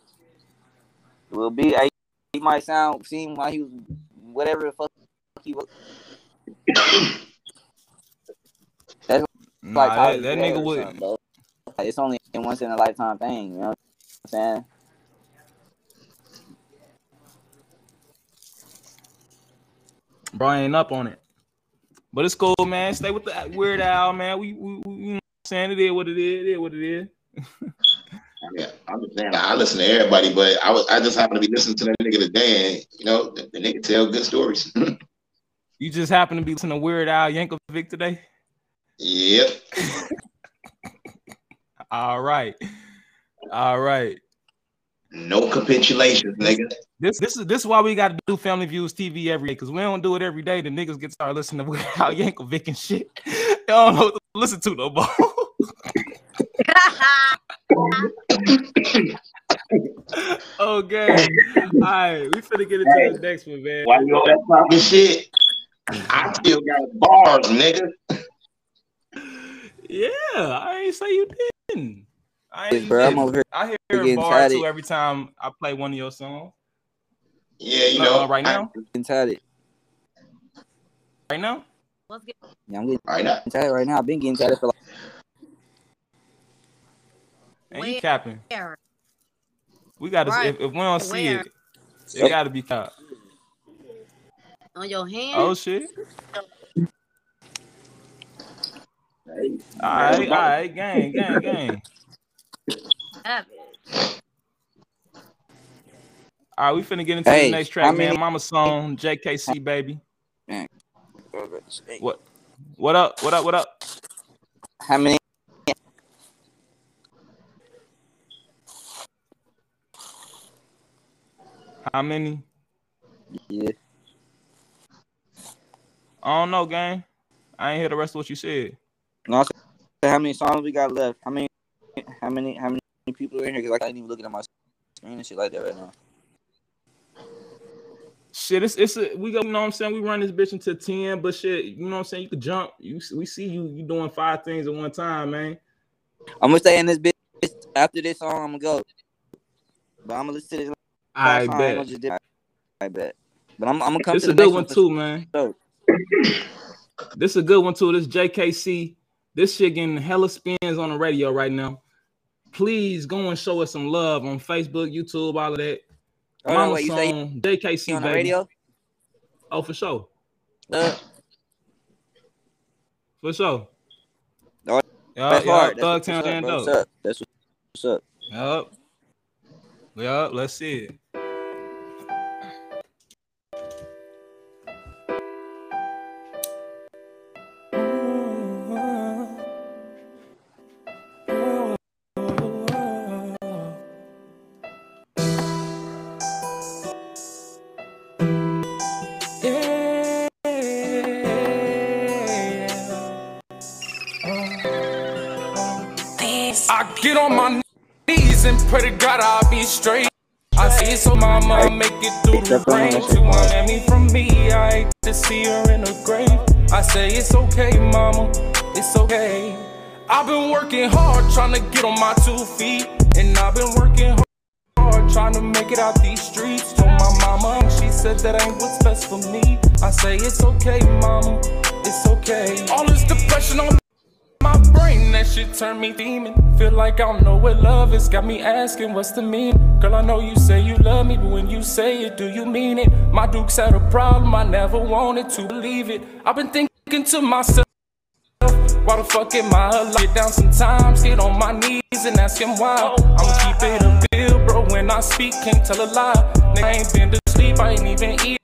Lil B, hey, he might sound seem like he was whatever the fuck he was. That's Nah, like that, that nigga or would. Like, it's only a once in a lifetime thing, you know what I'm saying? Bro, I ain't up on it. But it's cool, man. Stay with the Weird Al, man. We, we, we you know what I'm saying it is what it is. It is what it is. Yeah, I'm just saying. I listen to everybody, but I was I just happen to be listening to that nigga today, and you know the, the nigga tell good stories. You just happen to be listening to Weird Al Yankovic today. yep. All right, all right. No capitulations, nigga. This this is this is why we got to do Family Views TV every day because we don't do it every day. The niggas get started listening to Al Yankovic and shit. They don't know what to listen to no more. okay, all right. We finna get into the next one, man. Why you all that talking shit? I still got bars, nigga. Yeah, I ain't say you didn't. I ain't bro, I'm over here I hear getting a bar tatted. too every time I play one of your songs. Yeah, you No, know, uh, right I- now, Getting tatted. right now. Let's get Yeah, I'm getting right now. tatted right now. I've been getting tatted for like And you capping. We got to. Right. If, if we don't see Where? it, it got to be cap. On your hand? Oh shit. All right, all right, gang, gang, gang. Savage. All right, we finna get into Hey, the next track, how man. many- Mama song, JKC, baby. Man. What? What up? What up? What up? how many How many? yeah. I don't know, gang. I ain't hear the rest of what you said. No, I said, how many songs we got left? How many how many how many people are in here? Cause like, I ain't even looking at my screen and shit like that right now. Shit, it's it's a, we go. You know what I'm saying? We run this bitch into ten, but shit, you know what I'm saying? You could jump. You we see you you doing five things at one time, man. I'm gonna stay in this bitch after this song. I'm gonna go, but I'm gonna listen to this. I song. bet. I bet. But I'm, I'm gonna come This to a good one too, man. This is a good one too. This JKC. This shit getting hella spins on the radio right now. Please go and show us some love on Facebook, YouTube, all of that. On, Mama wait, you say song, JKC on the baby. radio? Oh, for sure. Uh, For sure. Oh, Yeah, that's hard. Thug what's Town. What's up? That's what's up. Yup. Yup, let's see it. Mama, it's okay. I've been working hard trying to get on my two feet, and I've been working hard trying to make it out these streets. Told my mama, she said that ain't what's best for me. I say it's okay, mama, it's okay. All this depression on my brain, that shit turned me demon. Feel like I don't know what love is, got me asking what's the meaning. Girl, I know you say you love me, but when you say it, do you mean it? My Duke's had a problem, I never wanted to believe it. I've been thinking to myself. Why the fuck am I alive? Get down sometimes, get on my knees and ask him why. I'ma keep it a bill, bro. When I speak, can't tell a lie. Nigga I ain't been to sleep, I ain't even eat.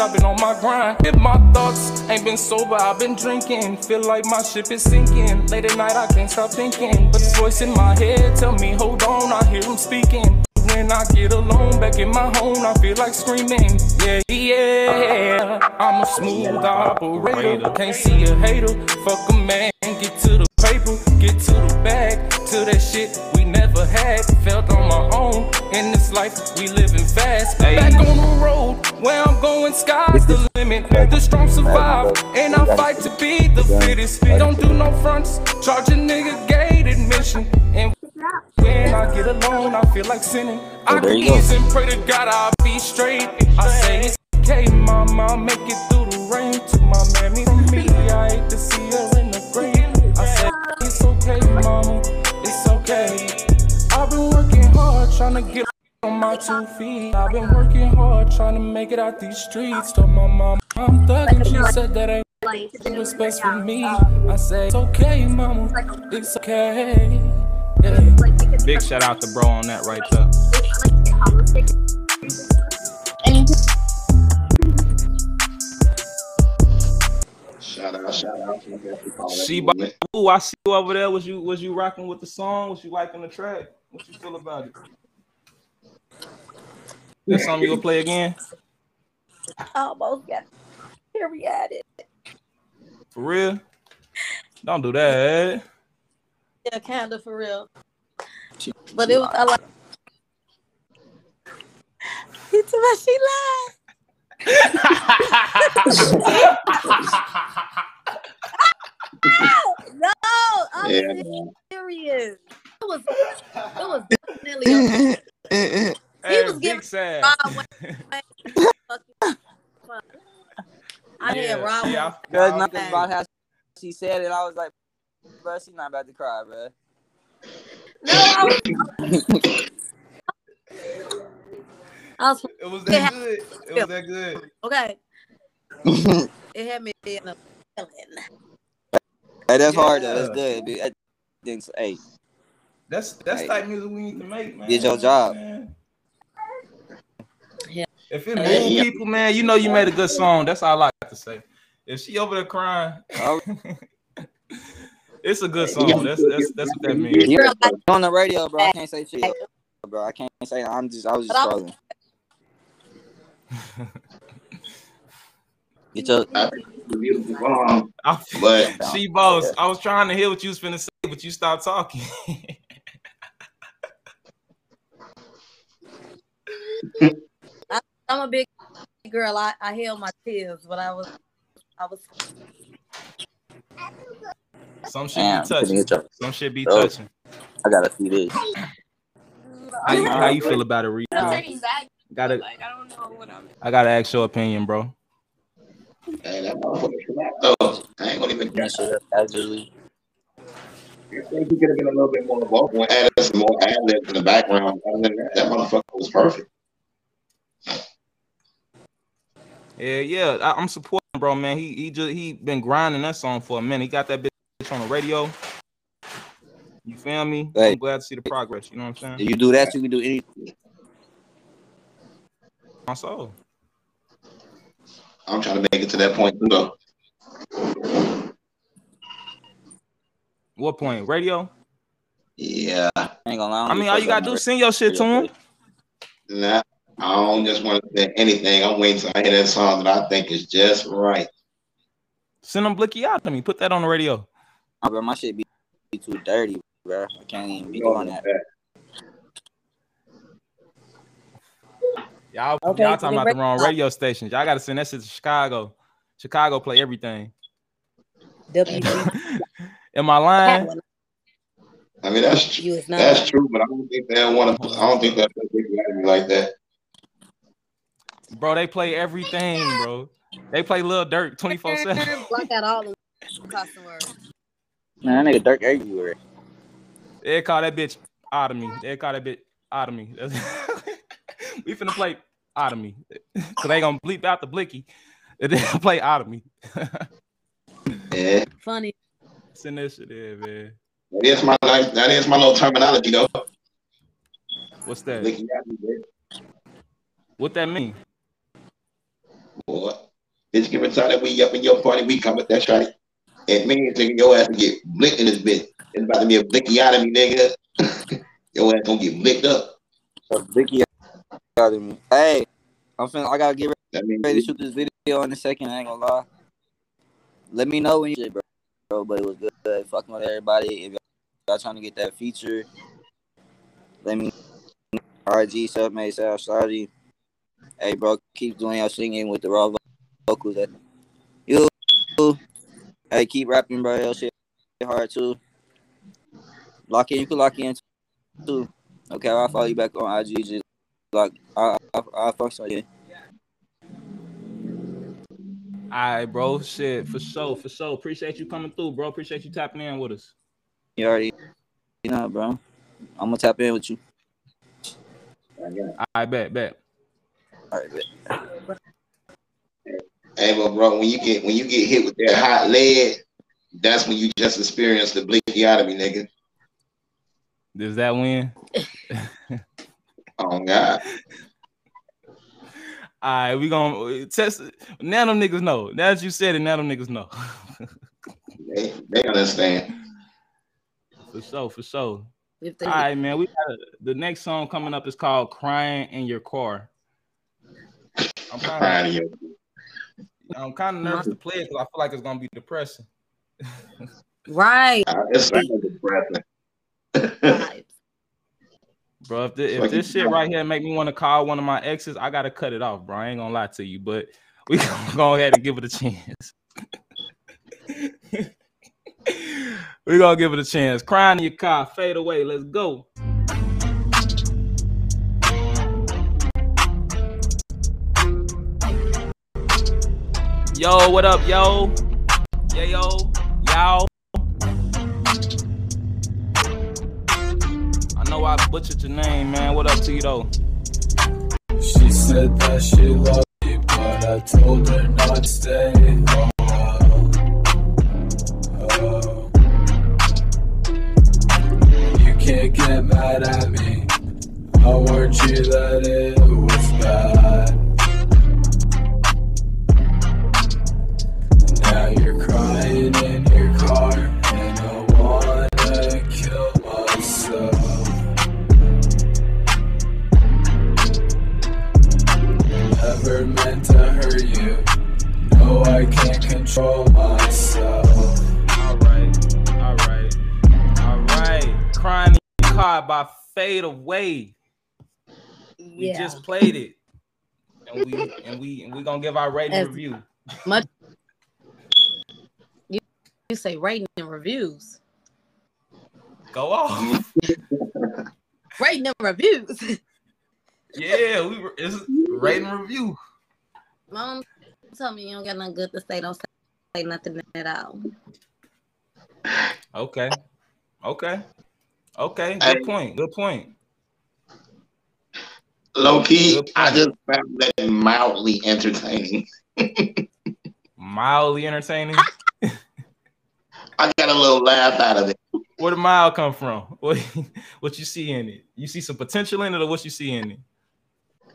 I've been on my grind. If my thoughts ain't been sober, I've been drinking. Feel like my ship is sinking. Late at night, I can't stop thinking. But this voice in my head tell me, hold on, I hear him speaking. When I get alone back in my home, I feel like screaming. Yeah, yeah. I'm a smooth operator. Can't see a hater. Fuck a man. Get to the paper. Get to the bag. To that shit we never had. Felt on my own. In this life, we living fast. Back on the road. Where I'm going, sky's the limit. The strong survive. And I fight to be the fittest. Don't do no fronts. Charge a nigga gate admission. And when I get alone, I feel like sinning. Oh, I there you go. and pray to God I'll be straight. I say it's okay, mama, I'll make it through the rain. To my mammy from me, I hate to see her in the grave. I say it's okay, mama, it's okay. I've been working hard trying to get on my two feet. I've been working hard trying to make it out these streets. Told my mom I'm thugging, she said that ain't what's best for me. I say it's okay, mama, it's okay. Yeah. Big shout out to bro on that right there. Shout out, shout out. She, ooh, I see you over there. Was you was you rocking with the song? Was you liking the track? What you feel about it? That song you gonna play again? Almost got here we at it. For real? Don't do that. Yeah, kind of for real. But it was I like. He told me she lied. no, I'm Yeah, man. serious. It was, it was definitely. A, he Hey, was big giving sad. Rod Wayne- I Yeah, had Rod yeah, Wayne- Cause I- nothing about how she said it, I was like, bro, she's not about to cry, bro. No, I was, I was It was it that had- good. It was that good. Okay. it had me in a feeling. Hey, that's hard though. That's Yeah. good. Be- that- then- Hey, That's that's Hey. type of music we need to make, man. Did your job. Man. Yeah. If it move Hey, yeah. people, man, you know you made a good song. That's all I have to say. If she over there crying. it's a good song. That's that's that's what that means. you on the radio, bro. I can't say shit, bro. I can't say. I'm just. I was just But I- Get your. Beautiful song. But she boss. I was trying to hear what you was finna say, but you stopped talking. I'm a big girl. I, I held my tears, but I was I was Some shit Damn, be touching. Some shit be Oh. touching. I gotta see this. How you, how you feel about it, Reed? Gotta, Like I don't know what I'm. I gotta ask your opinion, bro. hey, that motherfucker slapped. I ain't gonna even That shit, Actually, I think he could have been a little bit more vocal and added some more ad libs in the background. Other than that, that motherfucker was perfect. Yeah, yeah. I, I'm supporting, bro, man. He he just he been grinding that song for a minute. He got that bitch on the radio. You feel me? Hey. I'm glad to see the progress. You know what I'm if saying? you do that, you can do anything. My soul. I'm trying to make it to that point too, though. What point? Radio? Yeah. I ain't gonna lie. I mean, all you gotta do is send your shit to him. Nah, I don't just want to say anything. I'm waiting till I hear that song that I think is just right. Send them Blicky out to me. Put that on the radio. Oh, bro, my shit be, be too dirty, bro. I can't even be doing that. Y'all, Okay, y'all talking about the wrong radio- radio stations. Y'all gotta send that shit to Chicago. Chicago play everything. WG. Am I lying? I mean, that's You is that's true, but I don't think they want to. I don't think that they like that. Bro, they play everything, bro. They play Lil Durk 24 7. Block out all the cussing words. Man, that nigga Durk everywhere. They call that bitch out of me. They call that bitch out of me. we finna play out of me. Cause they gonna bleep out the blicky. And then play out of me. Yeah, Funny. Send that shit in, man. that is my life. that is my little terminology though. What's that? Blicky out of me, What that mean? What? bitch, give it time that we up in your party, we come with that shawty. It means taking your ass to get blicked in this bitch. It's about to be a blicky out of me, nigga. your ass gonna get blicked up. A blicky out of me. Hey, I'm finna, I gotta get means ready to shoot this video in a second. I ain't gonna lie. Let me know when you shit, bro. bro. But it was good. Fucking with everybody. If y'all trying to get that feature, let me. RG submate South Saudi. Hey, bro, keep doing your singing with the raw vocals. You. Hey, keep rapping, bro. Your shit hard too. Lock in. You can lock in too. Okay, I'll follow you back on IG. Just like I, I, I'll fuck on you. All right, bro. Shit, for sure, for sure. Appreciate you coming through, bro. Appreciate you tapping in with us. You already, you know, bro. I'm gonna tap in with you. I bet, bet. All right, bet. Hey, but bro, when you get when you get hit with that hot lead, that's when you just experience the blicky out of me, nigga. Does that win? Oh God. All right, we gonna test. Now them niggas know. Now that you said it, now them niggas know. They, they understand. for sure, for sure. If All right, man. We got a, the next song coming up is called "Crying in Your Car." I'm kind Crying in of, your- I'm kind of nervous to play it because I feel like it's gonna be depressing. Right. Uh, It sounds depressing. Bro, if, thi- if Like this you- shit right here make me want to call one of my exes, I gotta cut it off, bro. I ain't gonna lie to you, but we gonna go ahead and give it a chance. we gonna give it a chance. Crying in your car, fade away. Let's go. Yo, what up, yo? Yeah, yo, y'all. I know I butchered your name, man. What up to you though? She said that she loved me, but I told her not to stay. Oh, oh. You can't get mad at me. I warned you that it was bad. To hurt you. No, I can't control myself. All right, all right, all right. Crying in your car by Fade Away. We Yeah. just played it, and we and we and we gonna give our rating As review. much you, you say rating and reviews. Go off. Rating and reviews. yeah, we were it's rating review. Mom told me you don't got nothing good to say. Don't say nothing at all. Okay, okay, okay. Good Hey. point. Good point. Low key, I just found that mildly entertaining. Mildly entertaining. I got a little laugh out of it. Where did mile come from? What what you see in it? You see some potential in it, or what you see in it?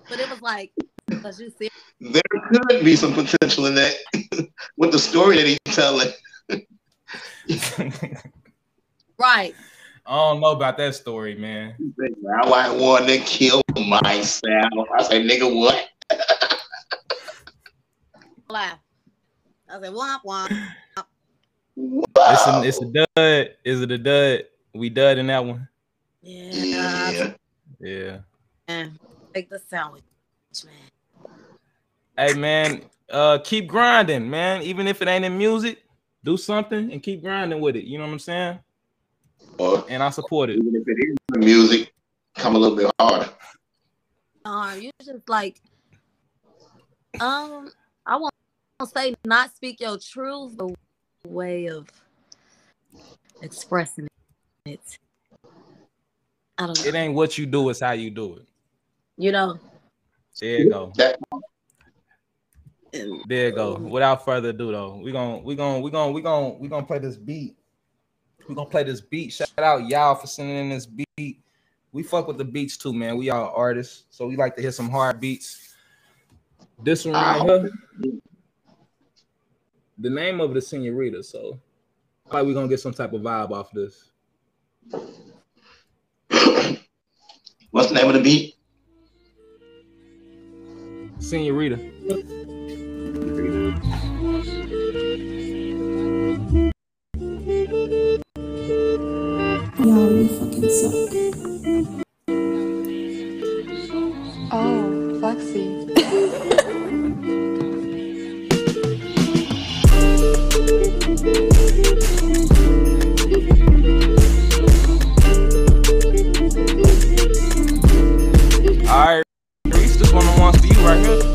But it was like, because you see, There could be some potential in that with the story that he's telling. right. I don't know about that story, man. Now I want to kill myself. I say, nigga, what? laugh. I said, womp womp. It's a, it's a dud. Is it a dud? We dud in that one. Yeah. Yeah. And take the sandwich. Man. Hey man, uh, keep grinding, man. Even if it ain't in music, do something and keep grinding with it. You know what I'm saying? Or and I support it. even if it is the music, come a little bit harder. Um, you just like, um, I won't say not speak your truth, but way of expressing it. I don't know. It ain't what you do, it's how you do it. You know, There you go. There you go. Without further ado, though, we're gonna we're gonna we're gonna we gonna we gonna play this beat. We're gonna play this beat. Shout out y'all for sending in this beat. We fuck with the beats too, man. We all artists, so we like to hear some hard beats. This one right here. The name of the Senorita, so I like we gonna get some type of vibe off this. What's the name of the beat? Senorita. Yo, you fucking suck. One wants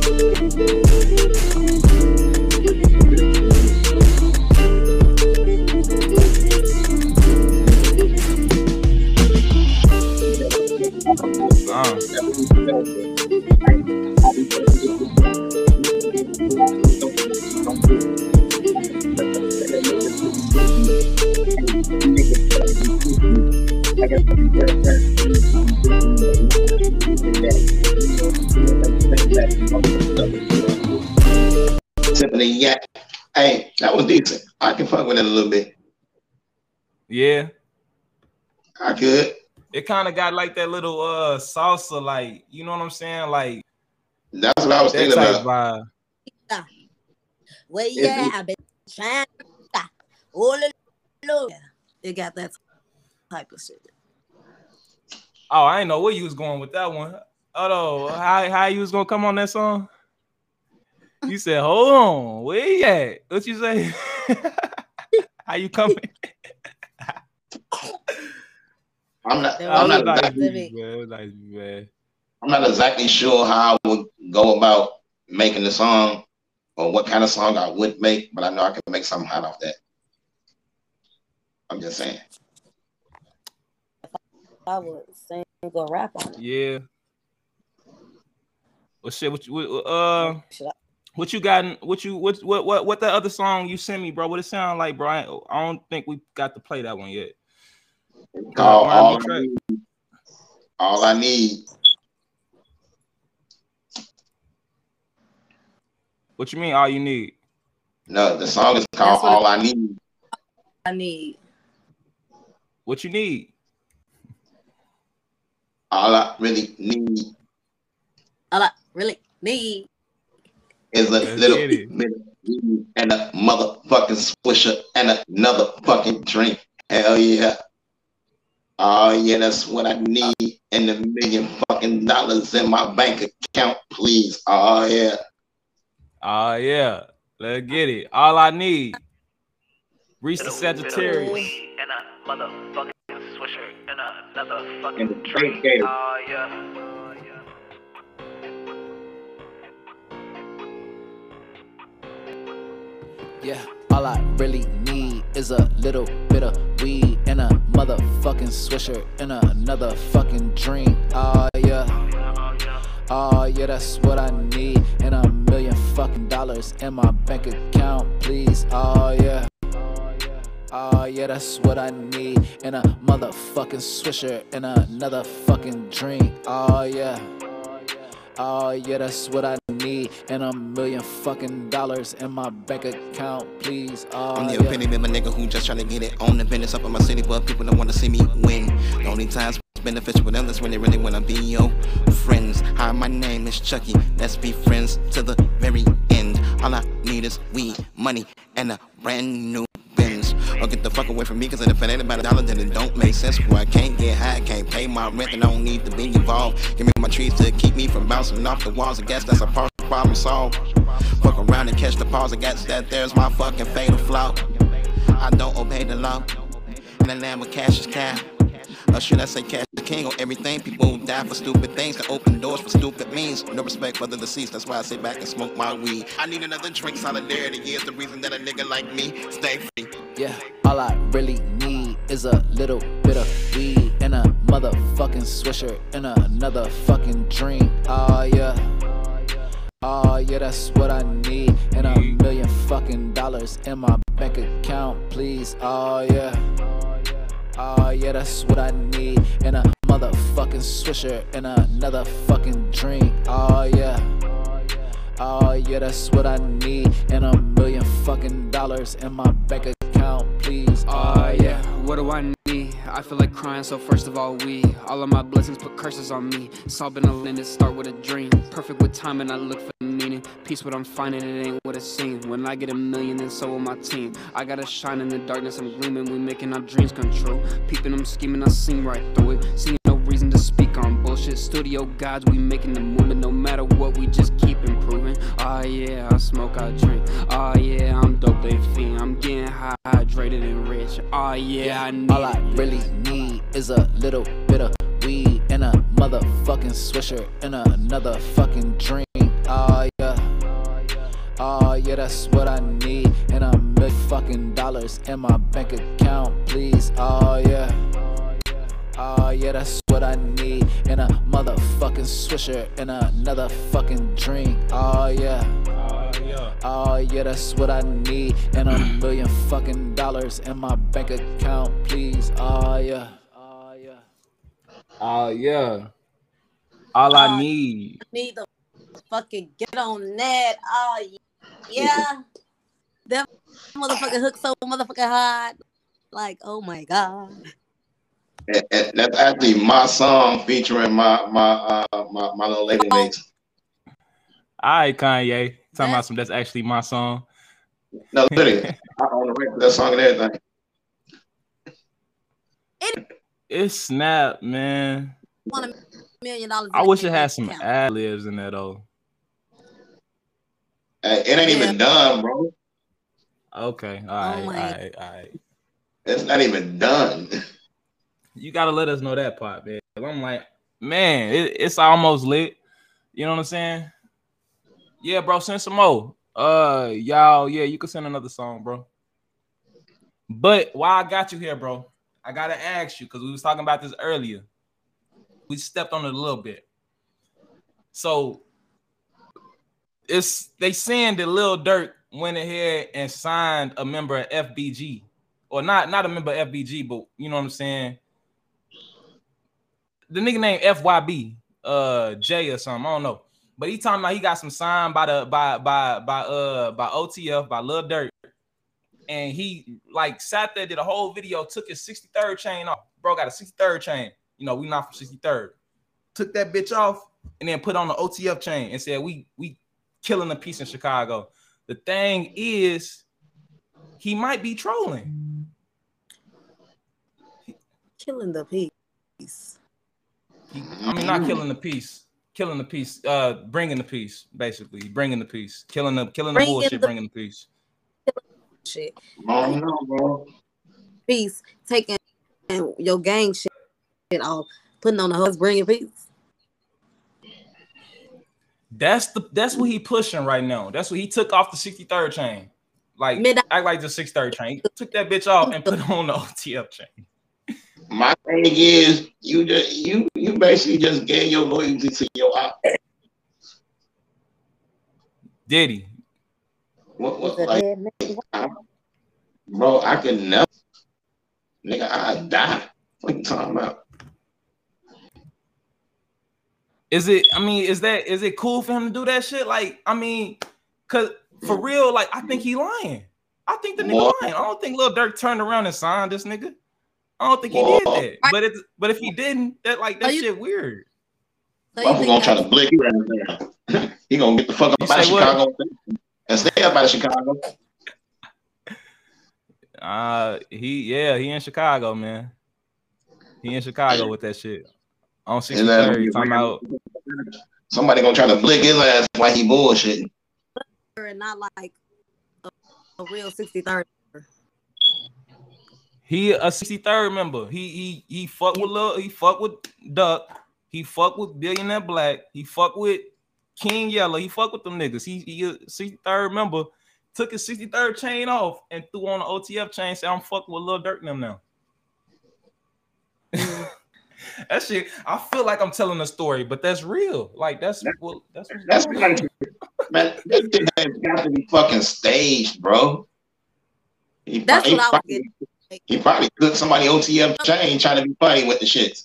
for you right. Tiffany Yak. Hey, that was decent. I can fuck with it a little bit. Yeah. I could. It kind of got like that little uh salsa, like you know what I'm saying, like That's what I was that thinking about. vibe. well, yeah, I've been trying. All along. It got that type of shit. Oh, I didn't know where you was going with that one. Oh, how how you was gonna come on that song? You said, "Hold on, where you at?" What you say? how you coming? I'm not. I'm not nice exactly. music, man. It man. I'm not exactly sure how I would go about making the song or what kind of song I would make, but I know I can make something hot off that. I'm just saying. I would sing or rap on it. Yeah. Well, shit. What you what, uh? What you got? in- What you what what what what the other song you sent me, bro? What it sound like, bro? I, I don't think we got to play that one yet. All, R&B all, I need, all I need. What you mean? All you need? No, the song is called That's what it- All I Need. I need. What you need? All I really need All I really need. is a Let's little get it. bit of weed and a motherfucking swisher and another fucking drink. Hell yeah. Oh yeah, that's what I need. And a million fucking dollars in my bank account, please. Oh yeah. Oh yeah, let's get it. All I need. Reach the Sagittarius. And a motherfucking swisher and another And fucking the drink. drink, Oh yeah. Yeah, all I really need is a little bit of weed and a motherfucking swisher and another fucking drink. Oh yeah. Oh yeah, that's what I need. And a million fucking dollars in my bank account, please. Oh yeah. Oh yeah, that's what I need. And a motherfucking swisher and another fucking drink. Oh yeah. Oh yeah, that's what I need. And a million fucking dollars in my bank account, please. Oh I'm the yeah. epitome of a nigga who just tryna get it on the business up in my city, but people don't wanna see me win. The only times it's beneficial with them, that's when they really wanna be your friends. Hi, my name is Chucky. Let's be friends to the very end. All I need is weed, money, and a brand new. Or get the fuck away from me, cause if it ain't about a dollar, then it don't make sense. Where I can't get high, can't pay my rent, and I don't need to be involved. Give me my trees to keep me from bouncing off the walls. I guess that's a partial problem solved. Fuck around and catch the pause. I guess that there's my fucking fatal flaw. I don't obey the law. And the land with cash is cow. Or should I say cash the king on everything? People who die for stupid things can open doors for stupid means. No respect for the deceased, that's why I sit back and smoke my weed. I need another drink, solidarity is the reason that a nigga like me stay free. Yeah, all I really need is a little bit of weed and a motherfucking swisher and another fucking drink. Oh yeah. Oh yeah, that's what I need. And a million fucking dollars in my bank account, please. Oh yeah. Oh yeah, that's what I need. And a motherfucking swisher and another fucking drink. Oh yeah. Oh yeah, that's what I need. And a million fucking dollars in my bank account, please. Oh yeah. What do I need? I feel like crying, so first of all, we. All of my blessings put curses on me. It's all been a limit, start with a dream. Perfect with time, and I look for meaning. Peace, what I'm finding, it ain't what it seems. When I get a million, then so will my team. I gotta shine in the darkness, I'm gleaming. We making our dreams come true. Peeping, I'm scheming, I seen right through it. Seeing reason to speak on bullshit. Studio gods, we making the movement. No matter what, we just keep improving. Ah, yeah, I smoke, I drink. Ah, yeah, I'm dope, they fiend. I'm getting hydrated and rich. Ah, yeah, I need All I really need is a little bit of weed and a motherfucking swisher and another fucking drink. Oh yeah. Oh yeah, that's what I need. And a million fucking dollars in my bank account, please. Oh yeah. Oh yeah, that's what I need. In a motherfucking swisher and another fucking drink. Oh ah, yeah. Oh yeah, that's what I need. And a million fucking dollars in my bank account, please. Oh yeah. Oh yeah. Oh yeah. All I need. need the fucking get on that. Oh yeah. that motherfucking hook so motherfucking hot. Like, oh my god. And, and that's actually my song featuring my my uh my, my little label mates. All right, Kanye. Talking about some that's actually my song. No, literally, I own the right to that song and everything. It's snap, man. Million dollars. I wish it had some ad libs in there though. Uh, It ain't even done, bro. Okay, all right, all right, all right. It's not even done. You gotta let us know that part, man. I'm like, man, it, it's almost lit. You know what I'm saying? Yeah, bro. Send some more. Uh, y'all, yeah, you can send another song, bro. But while I got you here, bro, I gotta ask you because we was talking about this earlier. We stepped on it a little bit. So it's they saying that Lil Durk went ahead and signed a member of FBG, or not not a member of FBG, but you know what I'm saying. The nigga named FYB, uh, Jay or something. I don't know, but he talking about he got some signed by the by by by uh by OTF by Lil Durk. and he like sat there did a whole video, took his 63rd chain off. Bro got a 63rd chain. You know we not from 63rd. Took that bitch off and then put on the OTF chain and said we we killing the peace in Chicago. The thing is, he might be trolling. Killing the peace. He, I mean, not killing the peace, killing the peace, uh, bringing the peace, basically, bringing the peace, killing the killing the Bringing bullshit, the- bringing the peace. Shit. I don't know, bro. Peace. Taking your gang shit off. Putting on the hose, bringing peace. That's the that's what he pushing right now. That's what he took off the 63rd chain. Like act like the 63rd chain. He took that bitch off and put on the OTF chain. My thing is, you just you you basically just gave your loyalty to your op. Did he? What, what like, I- bro? I could never, nigga. I die. What you talking about? Is it? I mean, is that is it cool for him to do that shit? Like, I mean, cause for real, like, I think he lying. I think the nigga What? lying. I don't think Lil Durk turned around and signed this nigga. I don't think he What? did that. But it, but if he didn't, that like that shit weird. Motherfucker gonna try to blick you right now. he gonna get the fuck You up out of say what? Chicago and stay up out of Chicago. Uh, he yeah, he in Chicago, man. He in Chicago with that shit on And then 63rd. Talking about somebody gonna try to flick his ass while he bullshitting. and not like a, a real 63rd. He a 63rd member. He he he fuck with Lil, he fuck with Duck. He fuck with Billionaire Black. He fuck with King Yella. He fuck with them niggas. He he a 63rd member. Took his 63rd chain off and threw on the OTF chain. Said I'm fucking with Lil Durk them now. Mm-hmm. that shit. I feel like I'm telling a story, but that's real. Like that's well, that's That's like, man, that shit has got to be fucking staged, bro. He, That's he what I was getting. He probably took somebody OTF chain trying to be funny with the shit.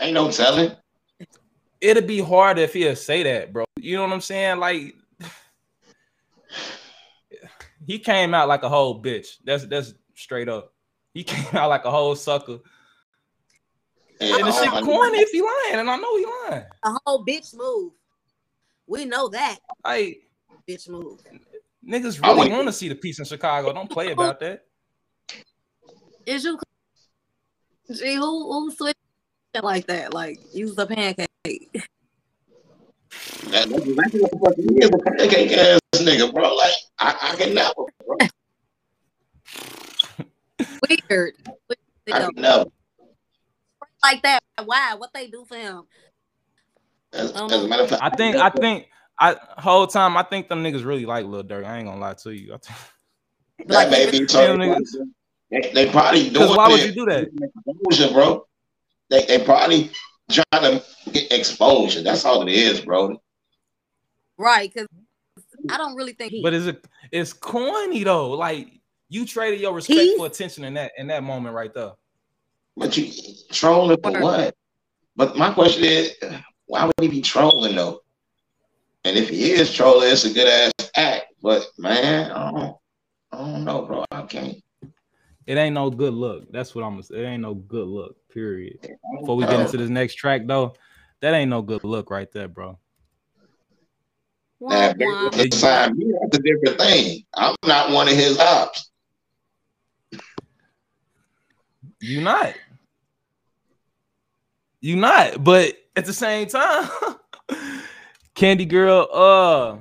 Ain't no telling. It'd be harder if he'd say that, bro. You know what I'm saying? Like he came out like a whole bitch. That's that's straight up. He came out like a whole sucker. And the shit corny if he lying, and I know he lying. A whole bitch move. We know that. Like bitch move. niggas really want to see the peace in Chicago. Don't play about that. Is you Gee, who who switch like that? Like use the pancake. That, that's exactly what the fuck he is, a pancake ass nigga, bro. Like, I, I can never, bro. Weird. I can never. Like that. Why? What they do for him? As, Um, as a matter of fact, I think I think I whole time I think them niggas really like Lil Durk. I ain't gonna lie to you. I think- that may be so. Them niggas- They, they probably doing Cause why would you do that? exposure, bro. They they probably trying to get exposure. That's all it is, bro. Right, because I don't really think he But is it it's corny though? Like you traded your respect He- for attention in that in that moment right there. But you trolling for what? But my question is, why would he be trolling though? And if he is trolling, it's a good ass act. But man, I don't, I don't know, bro. I can't. It ain't no good look. That's what I'm gonna say. It ain't no good look. Period. Before we get into this next track though, that ain't no good look right there, bro. Now, if they sign me, that's a different thing. I'm not one of his ops. You not. You not. But at the same time, Candy Girl, uh,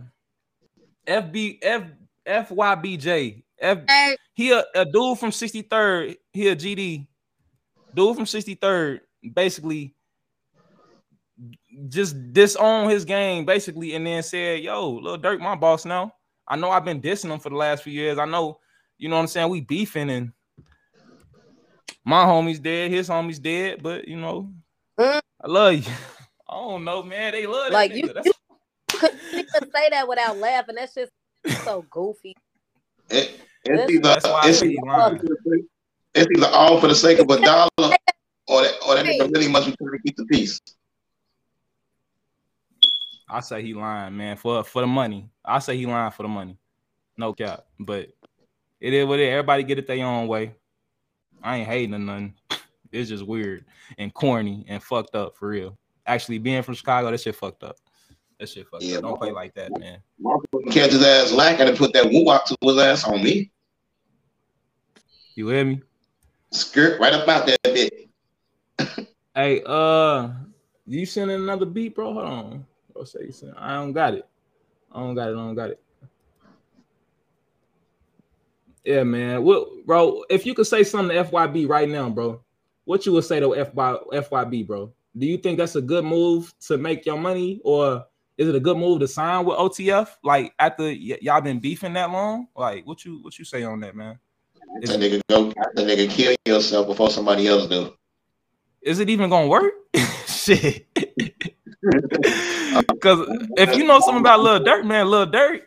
FB F FYBJ. F, he a, a dude from 63rd. He a GD. Dude from 63rd, basically just disown his game, basically, and then said, Yo, Lil Durk, my boss now. I know I've been dissing him for the last few years. I know, you know what I'm saying? We beefing and my homie's dead, his homie's dead, but you know, I love you. I don't know, man. They love that like nigga. you, you could you could say that without laughing. That's just so goofy. It, That's- it's either That's why it's either, it's either all for the sake of a dollar, or that or that nigga really must be trying to keep the peace. I say he lying, man, for for the money. I say he lying for the money. No cap. But it is what it is. Everybody get it their own way. I ain't hating or nothing. It's just weird and corny and fucked up for real. Actually, being from Chicago, that shit fucked up. That shit fucked up. Don't play like that, man. Catch his ass lacking and put that woo to his ass on me. You hear me? Skirt right about that bit. Hey, uh, you sending another beat, bro? Hold on. Bro, say you send. I don't got it. I don't got it. I don't got it. Yeah, man. What, bro? If you could say something to FYB right now, bro, what you would say to FY, FYB, bro? Do you think that's a good move to make your money, or is it a good move to sign with OTF? Like after y- y'all been beefing that long, like what you what you say on that, man? Is, That nigga go, that nigga kill yourself before somebody else do. is it even gonna work? Shit. Because if you know something about Lil Durk, man, Lil Durk,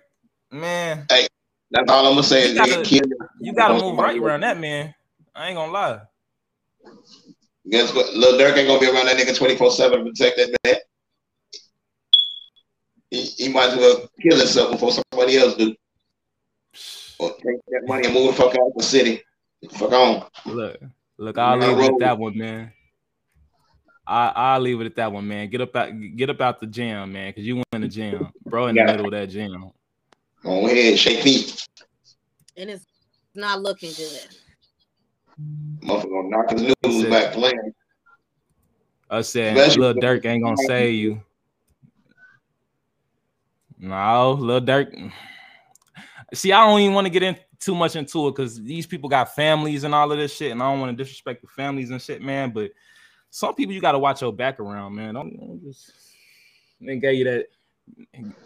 man, Hey, that's all I'm gonna say. You gotta- kill you gotta move right around that man. I ain't gonna lie. Guess what? Lil Durk ain't gonna be around that nigga 24 7 to protect that man. He, he might as well kill himself before somebody else do. Or take that money and move the fuck out of the city. Fuck on. Look, look, I'll leave it at that one, man. I I'll leave it at that one, man. Get up out get up out the jam, man, because you went in the jam, bro, in the Yeah. middle of that jam. Go ahead, shake feet. And it's not looking good. Motherfucker knock his news back playing. I said, Especially- Lil Durk ain't gonna save you. No, Lil Durk. See, I don't even want to get in too much into it because these people got families and all of this shit, and I don't want to disrespect the families and shit, man. But some people you got to watch your back around, man. Don't, don't just they gave you that.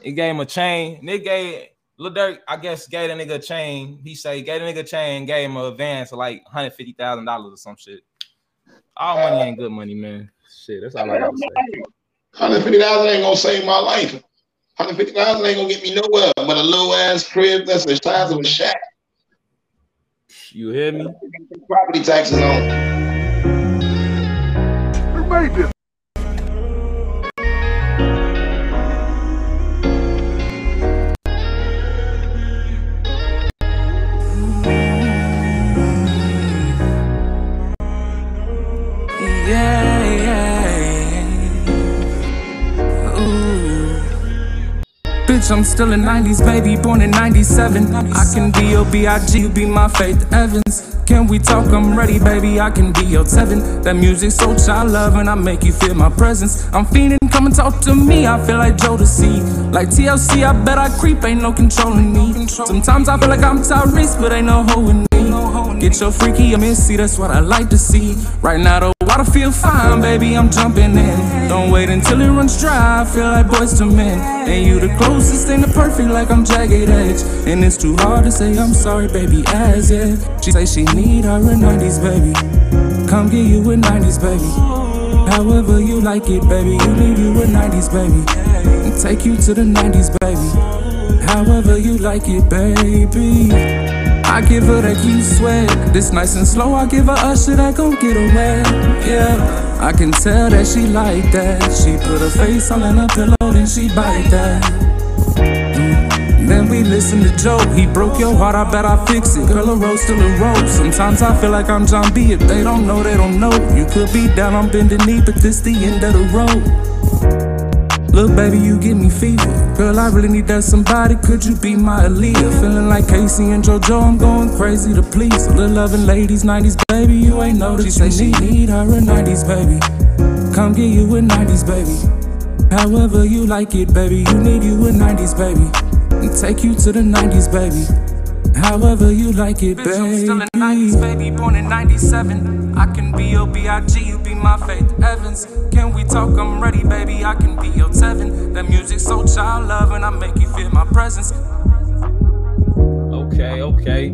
It gave him a chain. They gave Lil Durk, I guess, gave the nigga a chain. He say gave the nigga a chain, gave him an advance of like hundred fifty thousand dollars or some shit. All money ain't good money, man. Shit, that's all I gotta say. Hundred fifty thousand ain't gonna save my life. Hundred fifty thousand ain't gonna get me nowhere but a little ass crib that's the size of a shack. You hear me? Property taxes on. Baby. Yeah, Bitch, I'm still a 90s baby, born in 97. I can be your B.I.G., you be my Faith Evans. Can we talk? I'm ready, baby. I can be your Tevin. That Musiq Soulchild love, and I make you feel my presence. I'm fiending, come and talk to me. I feel like joe Jodeci. Like TLC, I bet I creep, ain't no controlling me. Sometimes I feel like I'm Tyrese, but ain't no holding me. Get your freaky, I'm missy, that's what I like to see. Right now, water feel fine, baby, I'm jumping in. Don't wait until it runs dry, I feel like Boyz II Men. And you the closest thing to perfect, like I'm jagged edge. And it's too hard to say I'm sorry, baby, as if she say she need her a 90s, baby. Come get you a 90s, baby. However you like it, baby, you need you a 90s, baby. And take you to the 90s, baby. However you like it, baby. I give her that you sweat. This nice and slow, I give her a usher that gon' get wet. Yeah, I can tell that she like that. She put her face all in her pillow, then she bite that. Mm. Then we listen to Joe. He broke your heart, I bet I fix it. Girl, a rose still a rose. Sometimes I feel like I'm John B. If they don't know, they don't know. You could be down on bending knee, but this the end of the road. Look, baby, you give me fever. Girl, I really need that somebody. Could you be my Aaliyah? Feeling like K-Ci and JoJo, I'm going crazy to please. Little loving ladies, 90s, baby, you ain't know that she say she need her a 90s, baby. Come get you a 90s, baby. However you like it, baby, you need you a 90s, baby. And take you to the 90s, baby. However you like it, baby. I'm still in 90s, baby, born in 97. I can be your B.I.G., my Faith Evans. Can we talk? I'm ready, baby. I can be your Tevin. That Musiq Soulchild love, and I make you feel my presence. Okay, okay.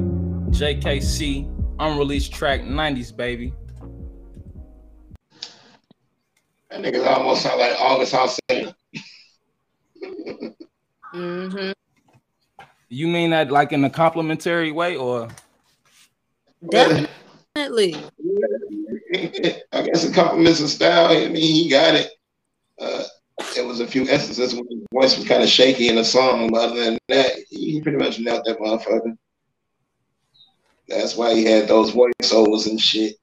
JKC, unreleased track 90s, baby. That niggas almost sound like August Alsina. Mm-hmm. You mean that like in a complimentary way or Definitely. I guess a compliments of style. I mean, he got it. Uh, there was a few instances when his voice was kind of shaky in the song, but other than that, he pretty much nailed that motherfucker. That's why he had those voiceovers and shit.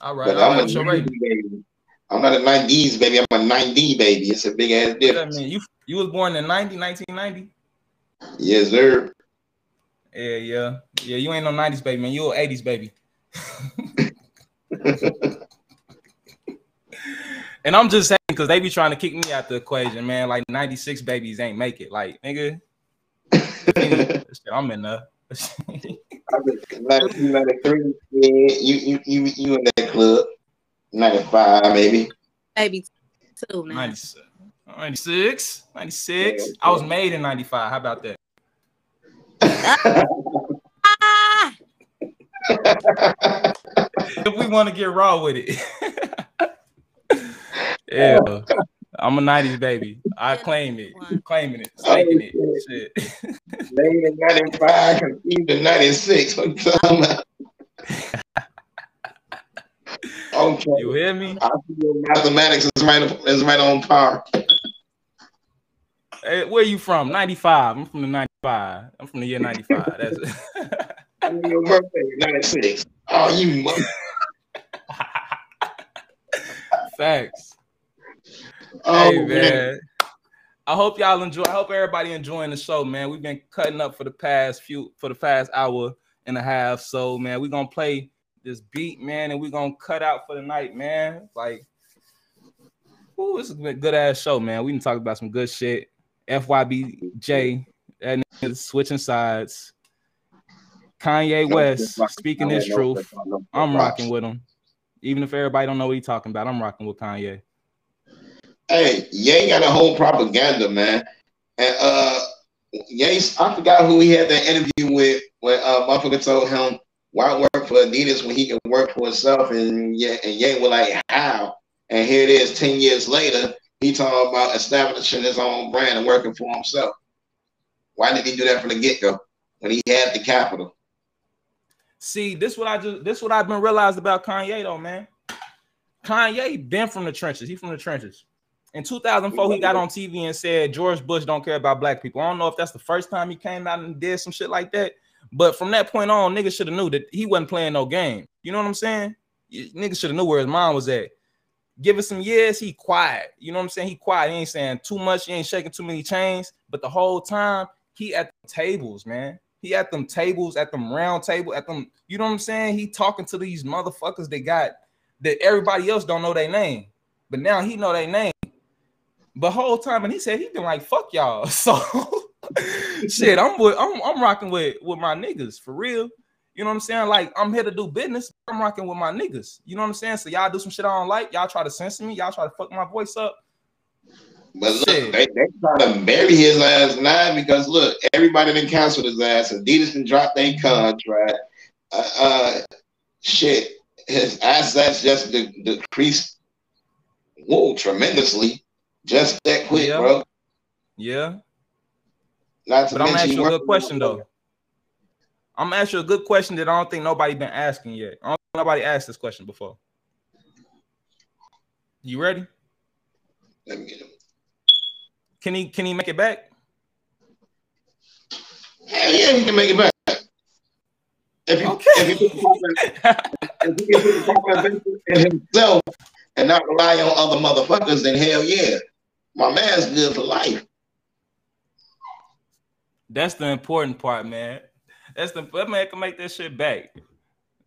all right, But all right, I'm a what's your 90 baby. I'm not a 90s baby. I'm a 90 baby. It's a big ass What that difference. mean? You you was born in 90, 1990? Yes, sir. Yeah, yeah. Yeah, you ain't no 90s baby, man. You an 80s baby. and I'm just saying because they be trying to kick me out the equation, man. Like 96 babies ain't make it. Like, nigga. shit, I'm in there. 93. Yeah, you, you, you, you in that club. 95, maybe. Maybe two now. 96. 96. 96. I was made in 95. How about that? If we want to get raw with it. yeah. I'm a 90s baby. I claim it. Claiming it. Staking it. Shit. In 95, conceived in 96. What you talking about? Okay. You hear me? I feel mathematics is right, is right on par. Hey, where you from? 95. I'm from the 95. I'm from the year 95. That's it. Your birthday, 96. Oh, you mother. Facts. Oh, hey man. man. I hope y'all enjoy. I hope everybody enjoying the show, man. We've been cutting up for the past few for the past hour and a half. So man, we're gonna play this beat, man, and we're gonna cut out for the night, man. Like, ooh, this is a good ass show, man. We can talk about some good shit. FYBJ, that nigga switching sides. Kanye West speaking his truth. I'm rocking with him. Even if everybody don't know what he's talking about, I'm rocking with Kanye. Hey, Ye got a whole propaganda, man. And uh Ye, I forgot who he had that interview with when uh motherfucker told him why work for Adidas when he can work for himself and yeah, and Ye was like, how? And here it is 10 years later, he talking about establishing his own brand and working for himself. Why did he do that from the get-go when he had the capital? See, this what I just this what I've been realized about Kanye though, man. Kanye been from the trenches. He from the trenches. In 2004, he got on TV and said George Bush don't care about black people. I don't know if that's the first time he came out and did some shit like that, but from that point on, niggas should have knew that he wasn't playing no game. You know what I'm saying? Niggas should have knew where his mind was at. Give it some years, he quiet. You know what I'm saying? He quiet. He ain't saying too much. He ain't shaking too many chains. But the whole time, he at the tables, man. He at them tables, at them round table, at them. You know what I'm saying? He talking to these motherfuckers that got that everybody else don't know their name, but now he know their name. But whole time, and he said he been like fuck y'all. So shit, I'm with I'm I'm rocking with with my niggas for real. You know what I'm saying? Like I'm here to do business. I'm rocking with my niggas. You know what I'm saying? So y'all do some shit I don't like. Y'all try to censor me. Y'all try to fuck my voice up. But look, they, they try to bury his ass now because look, everybody done canceled his ass. Adidas can dropped their contract. Uh, uh, shit, his assets just de- decreased, whoa, tremendously, just that quick, Yeah. bro. Yeah. Not to But I'm gonna ask you a good question though. I'm gonna ask you a good question that I don't think nobody been asking yet. I don't think nobody asked this question before. You ready? Let me get him. Can he can he make it back? Hell yeah, he can make it back. If you if you if he can put the confidence in himself and not rely on other motherfuckers, then hell yeah, my man's good for life. That's the important part, man. That's the that man can make that shit back.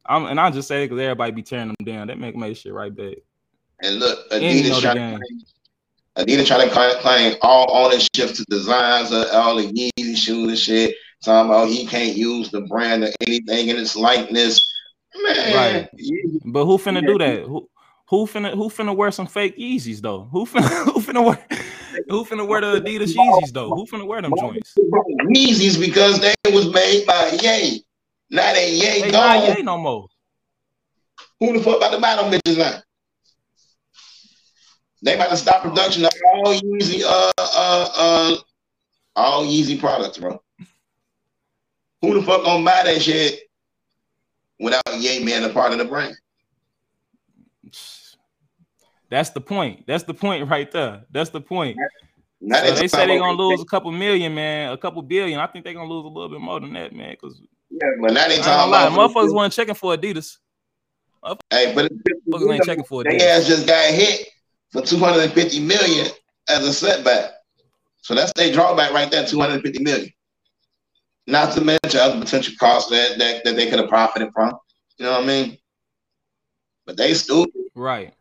I'm and I'll just say it because everybody be tearing them down. That make make shit right back. And look, And Adidas the trying to game. claim, Adidas trying to claim, all ownership to designs of all the Yeezy shoes and shit. Talking about he can't use the brand or anything in its likeness. Man, Right. But who finna do that? Who who finna who finna wear some fake Yeezys though? Who finna who finna wear who finna wear the Adidas Yeezys though? Who finna wear them joints? Yeezys because they was made by Ye. Now they Ye They gone. not Ye no more. Who the fuck about to buy them bitches now? They about to stop production of all Yeezy, uh, uh, uh, all Yeezy products, bro. Who the fuck gonna buy that shit without Ye being a part of the brand? That's the point. That's the point right there. That's the point. Now So they they say they're gonna lose a couple million, man, a couple billion. I think they're gonna lose a little bit more than that, man. Because Yeah, but now they talking about motherfuckers wasn't checking for Adidas. Hey, but Motherfuckers ain't checking for they Adidas. ass just got hit for 250 million as a setback. So that's their drawback right there, 250 million. Not to mention other potential costs that, that, that they could have profited from. You know what I mean? But they stupid Right.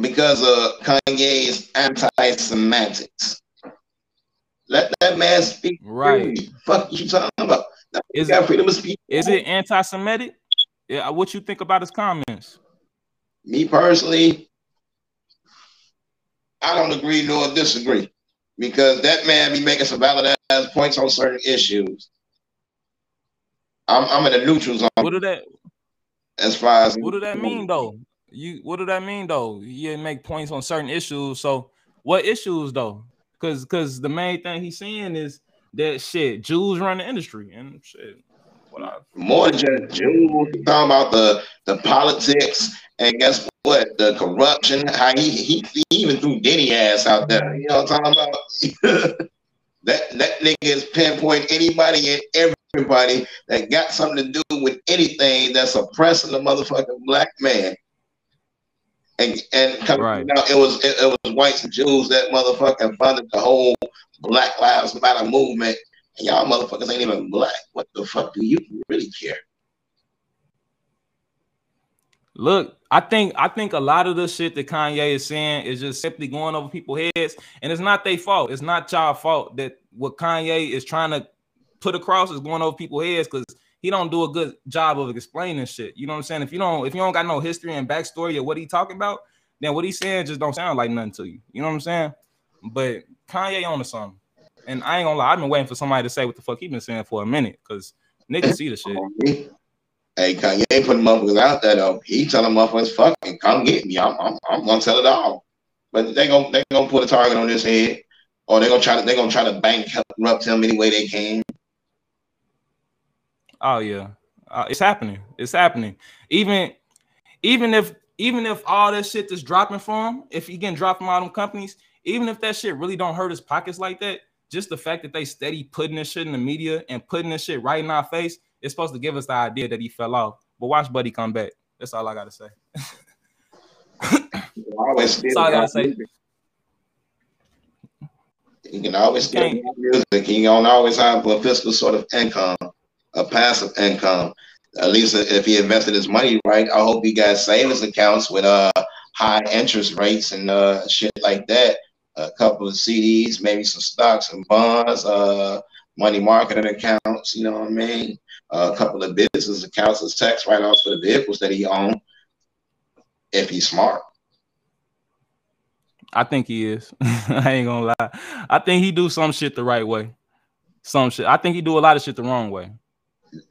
because of Kanye's anti-semantics. Let that man speak. Right. Fuck you talking about? Is got it freedom of speech. Is it anti-Semitic? Yeah. What you think about his comments? Me personally, I don't agree nor disagree because that man be making some valid ass points on certain issues. I'm I'm in the neutral zone What do that as far as What do that mean though? You what do that mean though? You make points on certain issues. So what issues though? Because because the main thing he's saying is that shit Jews run the industry and shit. What I, more just Jews. Talking about the the politics and guess what? The corruption. How he he, he even threw Diddy ass out there. You know what I'm talking about? that that nigga is pinpoint anybody and everybody that got something to do with anything that's oppressing the motherfucking black man. And and coming Right. out, it was it, it was whites and Jews that motherfucking funded the whole Black Lives Matter movement. And y'all motherfuckers ain't even black. What the fuck do you really care? Look, I think I think a lot of the shit that Kanye is saying is just simply going over people's heads, and it's not their fault. It's not y'all fault that what Kanye is trying to put across is going over people's heads because he don't do a good job of explaining shit. You know what I'm saying? If you don't, if you don't got no history and backstory of what he talking about, then what he's saying just don't sound like nothing to you. You know what I'm saying? But Kanye on to something. And I ain't gonna lie, I've been waiting for somebody to say what the fuck he been saying for a minute because niggas see the shit. Hey, Kanye ain't putting motherfuckers out there though. He telling motherfuckers, "Fucking come get me. I'm, I'm, I'm gonna tell it all." But they gonna they gonna put a target on his head, or they gonna try to they gonna try to bankrupt him any way they can. Oh yeah, uh, it's happening. It's happening. Even even if even if all that shit that's dropping for him, if he getting dropped from all them companies, even if that shit really don't hurt his pockets like that, just the fact that they steady putting this shit in the media and putting this shit right in our face, it's supposed to give us the idea that he fell off. But watch Buddy come back. That's all I gotta say. Always That's all I gotta say. You can always still make music. You don't always have a fiscal sort of income, a passive income. At least if he invested his money right, I hope he got savings accounts with uh high interest rates and uh shit like that. A couple of CDs, maybe some stocks and bonds, uh money marketing accounts. You know what I mean? A couple of business accounts as tax write-offs for the vehicles that he owned. If he's smart. I think he is. I ain't gonna lie. I think he do some shit the right way. Some shit. I think he do a lot of shit the wrong way.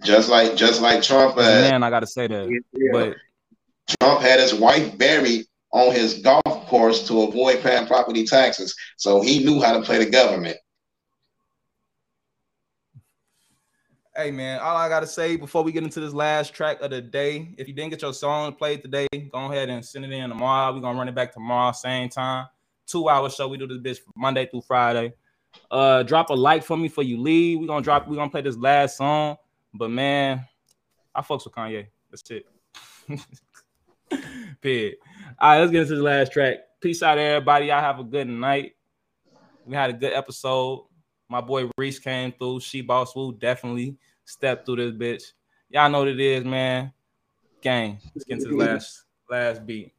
Just like just like Trump had, Man, I gotta say that. But Trump had his wife buried on his golf course to avoid paying property taxes. So he knew how to play the government. Hey man, all I gotta say before we get into this last track of the day, if you didn't get your song played today, go ahead and send it in tomorrow. We're gonna run it back tomorrow, same time. Two hour show. We do this bitch Monday through Friday. Uh drop a like for me for you leave. We're gonna drop, we're gonna play this last song. But man, I fucks with Kanye. That's it. Pig. All right, let's get into the last track. Peace out, everybody. Y'all have a good night. We had a good episode. My boy Reese came through. She Boss Woo definitely stepped through this bitch. Y'all know what it is, man. Gang. Let's get into the last last beat.